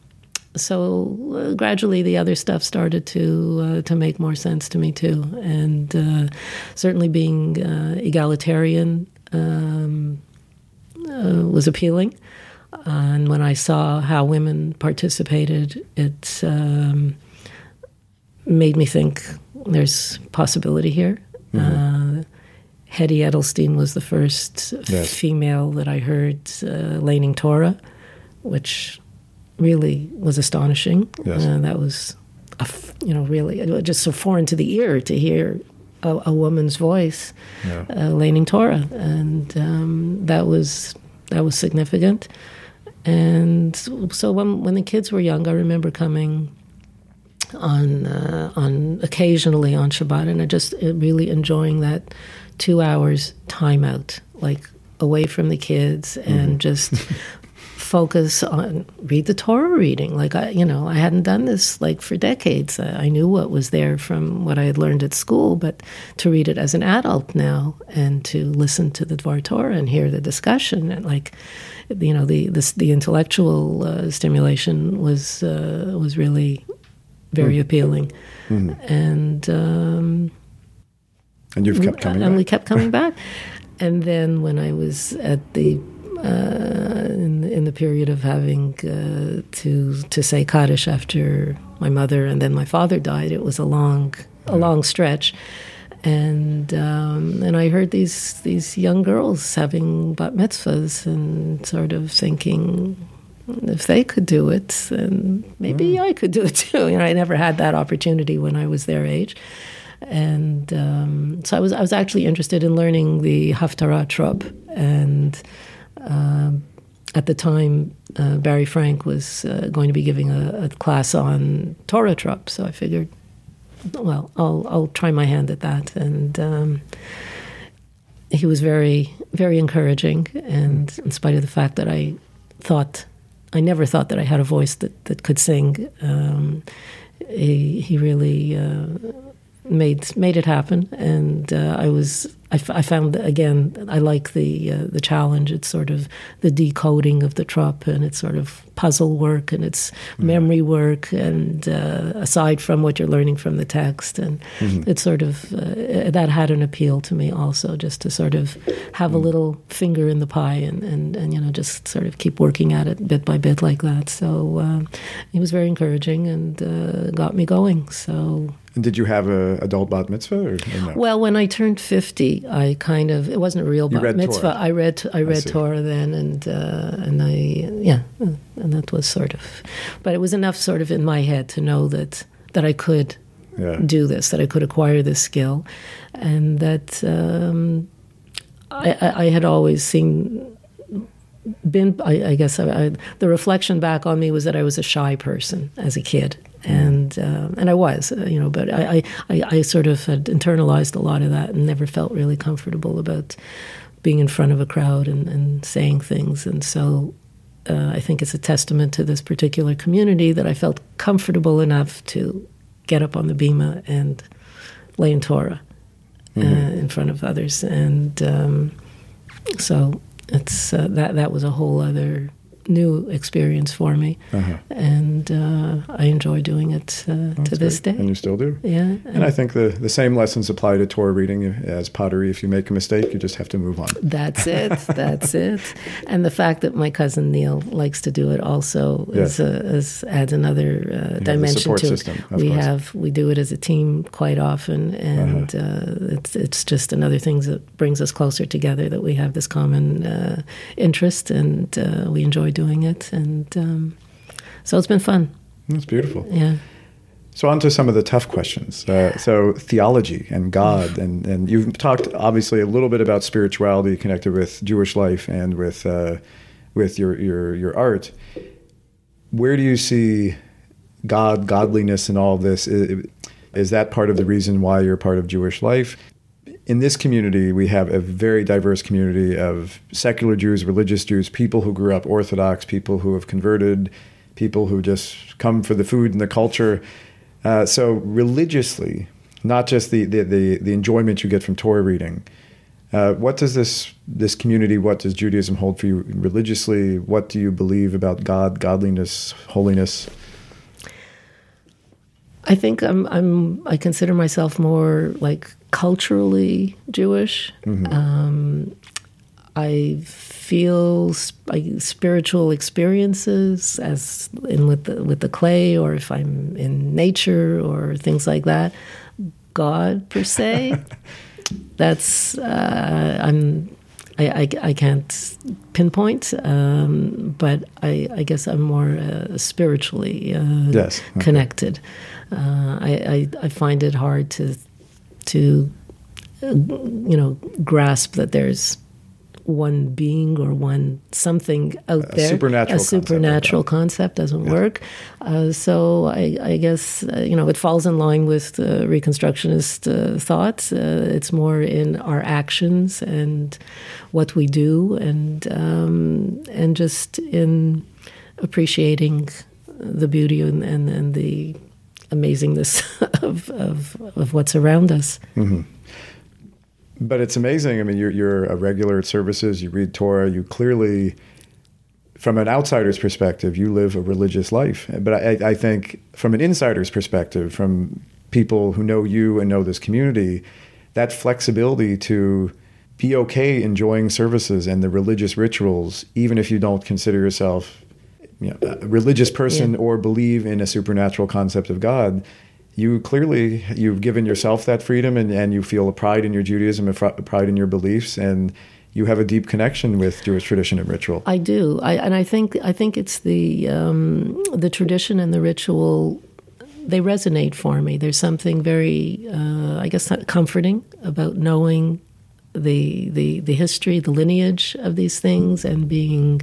so uh, gradually, the other stuff started to uh, to make more sense to me too, and uh, certainly being uh, egalitarian um, uh, was appealing. And when I saw how women participated, it um, made me think there's possibility here. Mm-hmm uh, Hetty Edelstein was the first yes. female that I heard uh, laning Torah, which really was astonishing. Yes. Uh, that was, you know, really just so foreign to the ear to hear a, a woman's voice yeah. uh, laning Torah, and um, that was that was significant. And so when when the kids were young, I remember coming on uh, on occasionally on Shabbat, and I just uh, really enjoying that two hours timeout, like away from the kids and mm-hmm. just focus on read the Torah reading. Like I, you know, I hadn't done this like for decades. I knew what was there from what I had learned at school, but to read it as an adult now and to listen to the Dvar Torah and hear the discussion and like, you know, the the, the intellectual uh, stimulation was uh, was really very mm-hmm. appealing, mm-hmm. and. Um, and you've kept coming and back. we kept coming back. And then when I was at the uh, in, in the period of having uh, to to say Kaddish after my mother and then my father died, it was a long a long stretch. And um, and I heard these these young girls having bat mitzvahs and sort of thinking, if they could do it, then maybe mm. I could do it too. You know, I never had that opportunity when I was their age and um, so I was I was actually interested in learning the Haftarah Trup, and uh, at the time uh, Barry Frank was uh, going to be giving a, a, class on Torah Trup, so I figured, well, I'll I'll try my hand at that, and um, he was very very encouraging, and in spite of the fact that I thought I never thought that I had a voice that that could sing. Um, he, he really uh, made made it happen, and uh, I was I, f- I found again I like the uh, the challenge. It's sort of the decoding of the trup, and it's sort of puzzle work, and it's mm-hmm. memory work, and uh, aside from what you're learning from the text, and mm-hmm. it's sort of uh, that had an appeal to me also, just to sort of have mm-hmm. a little finger in the pie, and, and and you know just sort of keep working at it bit by bit like that. So uh, it was very encouraging and uh, got me going. So and did you have a adult bat mitzvah? No? Well, when I turned fifty, I kind of it wasn't a real bat mitzvah. Torah. I read I read I Torah then, and uh, and I yeah, and that was sort of, but it was enough sort of in my head to know that that I could yeah. do this, that I could acquire this skill, and that um, I, I, I had always seen been I, I guess I, I, the reflection back on me was that I was a shy person as a kid, and uh, and I was, uh, you know, but I, I, I sort of had internalized a lot of that and never felt really comfortable about being in front of a crowd and, and saying things, and so uh, I think it's a testament to this particular community that I felt comfortable enough to get up on the bima and lay in Torah uh, mm-hmm. in front of others, and um, so it's uh, that that was a whole other new experience for me, uh-huh. and uh, I enjoy doing it uh, to this great. day. And you still do, yeah. And, and, I think the the same lessons apply to Torah reading as pottery. If you make a mistake, you just have to move on. That's it. That's it. And the fact that my cousin Neil likes to do it also yeah. is, uh, is, adds another uh, dimension to it. System, we course. have we do it as a team quite often, and uh-huh. Uh, it's it's just another thing that brings us closer together. That we have this common uh, interest, and uh, we enjoy doing it, and um, so it's been fun. That's beautiful. Yeah. So on to some of the tough questions. Uh, so theology and God, and, and you've talked obviously a little bit about spirituality connected with Jewish life and with uh, with your, your your art. Where do you see God, godliness, and all of this? Is, is that part of the reason why you're part of Jewish life? In this community, we have a very diverse community of secular Jews, religious Jews, people who grew up Orthodox, people who have converted, people who just come for the food and the culture. Uh, so religiously, not just the, the, the, the, enjoyment you get from Torah reading, uh, what does this this community, what does Judaism hold for you religiously? What do you believe about God, godliness, holiness? I think I'm I'm I consider myself more like culturally Jewish. Mm-hmm. Um, I feel sp- spiritual experiences as in with the, with the clay, or if I'm in nature or things like that. God per se, that's uh, I'm I, I, I, can't pinpoint, um, but I, I, guess I'm more uh, spiritually uh, yes. okay. connected. Uh, I, I, find it hard to to uh, you know grasp that there's one being or one something out a there. Supernatural a supernatural concept, doesn't yeah. work. Uh, so I, I guess uh, you know it falls in line with uh, Reconstructionist uh, thoughts. Uh, it's more in our actions and what we do, and um, and just in appreciating the beauty and, and, and the amazingness of, of, of what's around us. Mm-hmm. But it's amazing. I mean, you're, you're a regular at services, you read Torah, you clearly, from an outsider's perspective, you live a religious life. But I, I think from an insider's perspective, from people who know you and know this community, that flexibility to be okay enjoying services and the religious rituals, even if you don't consider yourself you know, a religious person yeah. or believe in a supernatural concept of God, you clearly you've given yourself that freedom and, and you feel a pride in your Judaism, a pride in your beliefs, and you have a deep connection with Jewish tradition and ritual. I do, I, and I think I think it's the um, the tradition and the ritual. They resonate for me. There's something very, uh, I guess, comforting about knowing the the the history, the lineage of these things, and being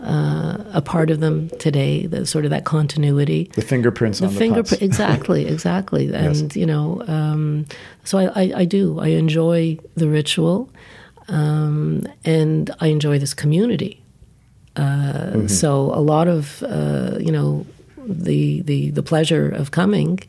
uh, a part of them today. The sort of that continuity, the fingerprints, the on the fingerprint, exactly, exactly. And yes. you know, um, so I, I, I, do. I enjoy the ritual, um, and I enjoy this community. Uh, mm-hmm. So a lot of uh, you know the the the pleasure of coming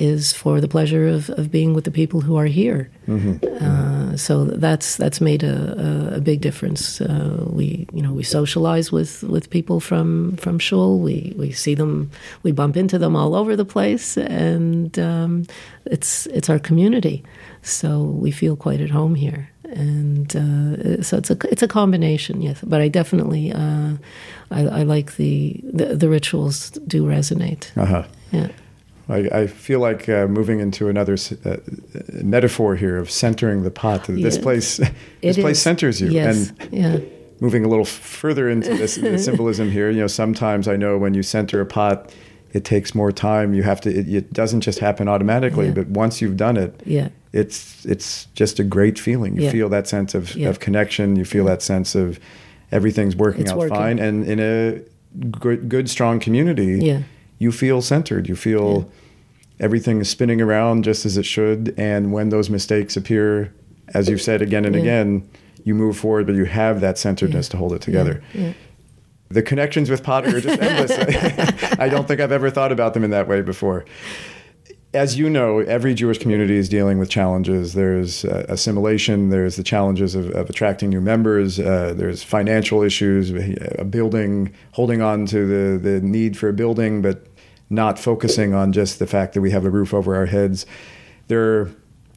is for the pleasure of, of being with the people who are here. Mm-hmm. Uh, so that's that's made a, a big difference. Uh, we you know we socialize with, with people from from shul. We we see them. We bump into them all over the place, and um, it's it's our community. So we feel quite at home here and uh, so it's a it's a combination, yes. But I definitely uh, I, I, like the, the, the rituals do resonate. Uh-huh. Yeah. I, I feel like uh, moving into another uh, metaphor here of centering the pot. This place, this place is. centers you, yes. and yeah. moving a little further into this symbolism here. You know, sometimes I know when you center a pot, it takes more time. You have to. It, it doesn't just happen automatically, yeah. but once you've done it, yeah. it's it's just a great feeling. You yeah. feel that sense of, of connection. You feel that sense of everything's working it's out working. fine, and in a good, good strong community. Yeah you feel centered. You feel yeah. everything is spinning around just as it should. And when those mistakes appear, as you've said again and yeah. again, you move forward, but you have that centeredness yeah. to hold it together. The connections with Potter are just endless. I don't think I've ever thought about them in that way before. as you know, every Jewish community is dealing with challenges. There's uh, assimilation, there's the challenges of, of attracting new members, uh, there's financial issues, a building, holding on to the, the need for a building, but not focusing on just the fact that we have a roof over our heads. There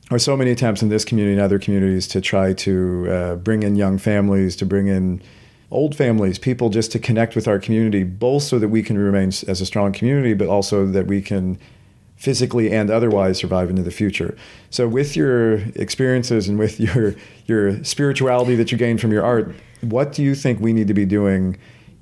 are so many attempts in this community and other communities to try to uh, bring in young families, to bring in old families, people just to connect with our community, both so that we can remain as a strong community, but also that we can physically and otherwise survive into the future. So with your experiences and with your your spirituality that you gain from your art, what do you think we need to be doing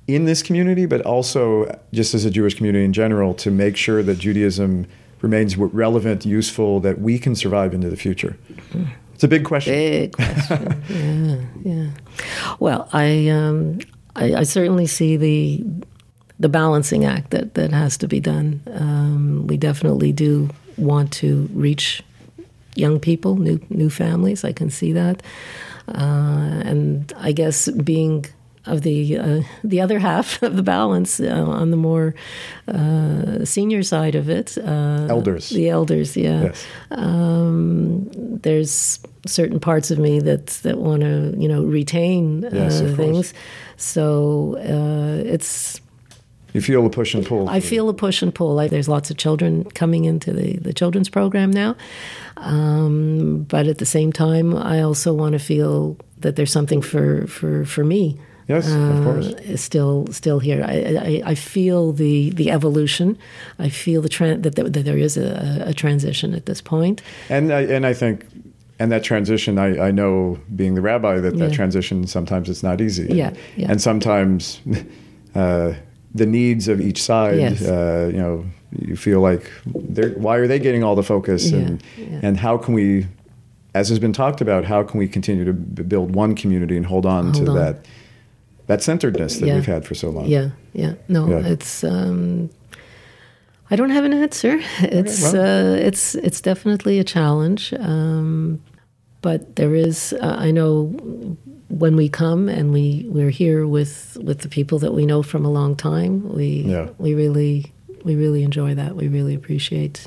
in this community but also just as a Jewish community in general to make sure that Judaism remains relevant, useful, that we can survive into the future? Hmm. It's a big question. Big question. yeah, yeah. Well, I, um, I, I certainly see the the balancing act that, that has to be done. Um, we definitely do want to reach young people, new new families. I can see that, uh, and I guess being of the uh, the other half of the balance uh, on the more uh, senior side of it, uh, elders, the elders, yeah. Yes. Um, there's certain parts of me that that want to you know retain yes, uh, things, so uh, it's you feel the push and pull. I feel the push and pull. Like there's lots of children coming into the, the children's program now. Um, but at the same time, I also want to feel that there's something for, for, for me. Yes, uh, of course. Still, still here. I, I, I, feel the, the evolution. I feel the tra- that, there, that there is a, a transition at this point. And I, and I think and that transition I, I know being the rabbi that yeah. that transition sometimes it's not easy yeah, yeah. and sometimes uh, the needs of each side. Yes. Uh, you know, you feel like why are they getting all the focus, yeah, and and how can we, as has been talked about, how can we continue to build one community and hold on hold to on. that that centeredness that yeah. we've had for so long. Yeah, yeah. No, it's. Um, I don't have an answer. It's okay, well. uh, it's it's definitely a challenge, um, but there is. Uh, I know when we come and we we're here with with the people that we know from a long time we yeah. we really we really enjoy that we really appreciate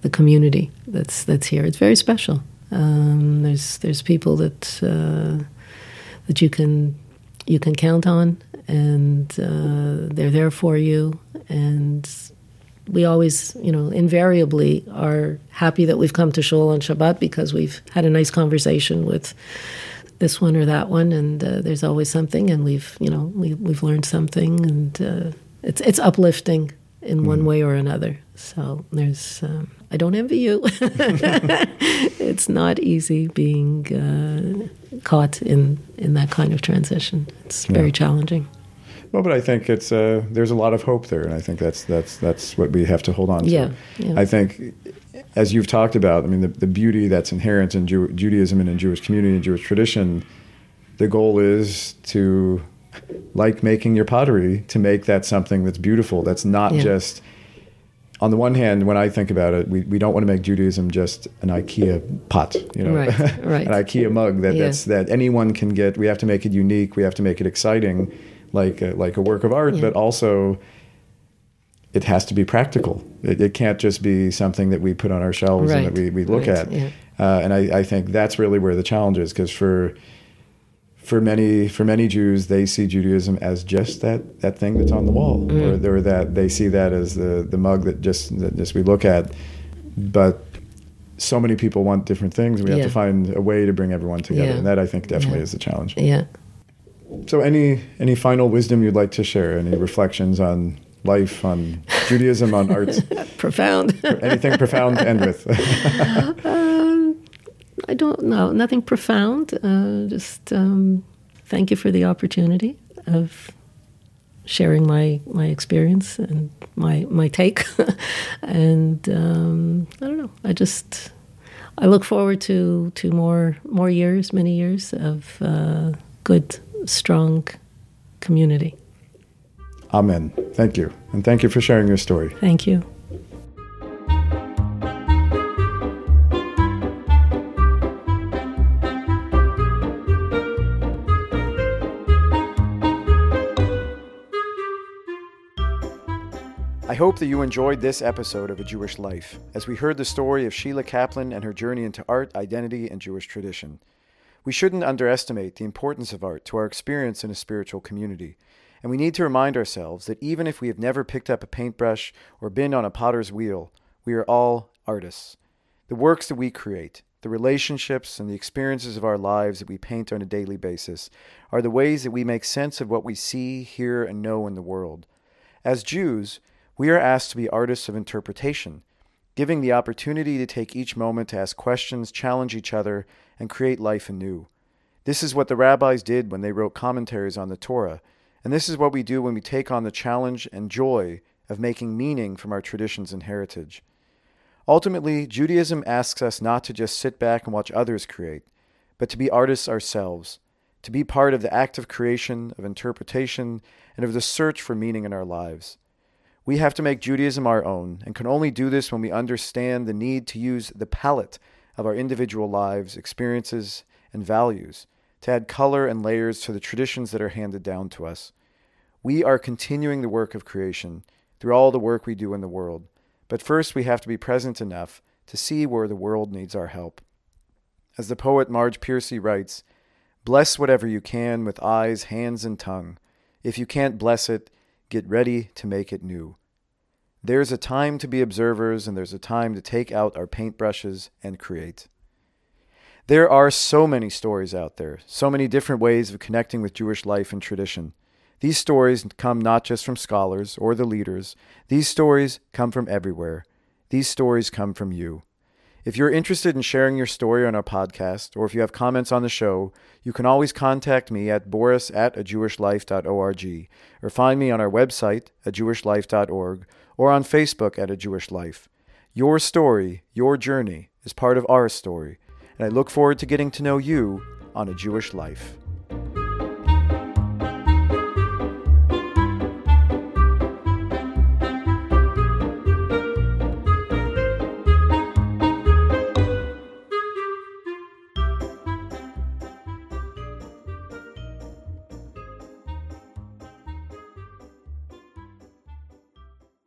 the community that's that's here it's very special um, there's there's people that uh, that you can you can count on and uh, they're there for you and we always, you know, invariably are happy that we've come to Shul on Shabbat because we've had a nice conversation with this one or that one, and uh, there's always something, and we've you know we, we've learned something, and uh, it's it's uplifting in mm. one way or another. So there's um, I don't envy you. it's not easy being uh, caught in in that kind of transition. It's very yeah. challenging. Well, but I think it's uh, there's a lot of hope there, and I think that's that's that's what we have to hold on to. Yeah, yeah. I think as you've talked about, I mean, the, the beauty that's inherent in Jew- Judaism and in Jewish community and Jewish tradition, the goal is to, like making your pottery, to make that something that's beautiful. That's not yeah. just, on the one hand, when I think about it, we, we don't want to make Judaism just an IKEA pot, you know, right, right. an IKEA mug that, yeah. that's, that anyone can get. We have to make it unique. We have to make it exciting, like a, like a work of art, yeah. but also it has to be practical. It, it, can't just be something that we put on our shelves right. and that we, we look right. at. Yeah. Uh, and I, I, think that's really where the challenge is because for for many for many Jews, they see Judaism as just that, that thing that's on the wall, mm. or, or that they see that as the, the mug that just that just we look at. But so many people want different things. We have to find a way to bring everyone together, yeah. and that I think definitely yeah. is the challenge. Yeah. So, any any final wisdom you'd like to share? Any reflections on life, on Judaism, on art? profound. Anything profound to end with? I don't know. Nothing profound. Uh, just um, thank you for the opportunity of sharing my my experience and my my take. and um, I don't know. I just I look forward to to more more years, many years of uh, good, strong community. Amen. Thank you. And thank you for sharing your story. Thank you. I hope that you enjoyed this episode of A Jewish Life, as we heard the story of Sheila Caplan and her journey into art, identity, and Jewish tradition. We shouldn't underestimate the importance of art to our experience in a spiritual community, and we need to remind ourselves that even if we have never picked up a paintbrush or been on a potter's wheel, we are all artists. The works that we create, the relationships and the experiences of our lives that we paint on a daily basis, are the ways that we make sense of what we see, hear, and know in the world. As Jews, we are asked to be artists of interpretation, giving the opportunity to take each moment to ask questions, challenge each other, and create life anew. This is what the rabbis did when they wrote commentaries on the Torah, and this is what we do when we take on the challenge and joy of making meaning from our traditions and heritage. Ultimately, Judaism asks us not to just sit back and watch others create, but to be artists ourselves, to be part of the act of creation, of interpretation, and of the search for meaning in our lives. We have to make Judaism our own and can only do this when we understand the need to use the palette of our individual lives, experiences, and values to add color and layers to the traditions that are handed down to us. We are continuing the work of creation through all the work we do in the world, but first we have to be present enough to see where the world needs our help. As the poet Marge Piercy writes, Bless whatever you can with eyes, hands, and tongue. If you can't bless it, Get ready to make it new. There's a time to be observers, and there's a time to take out our paintbrushes and create. There are so many stories out there, so many different ways of connecting with Jewish life and tradition. These stories come not just from scholars or the leaders, these stories come from everywhere. These stories come from you. If you're interested in sharing your story on our podcast, or if you have comments on the show, you can always contact me at boris at ajewishlife.org, or find me on our website, ajewishlife.org, or on Facebook at A Jewish Life. Your story, your journey, is part of our story, and I look forward to getting to know you on A Jewish Life.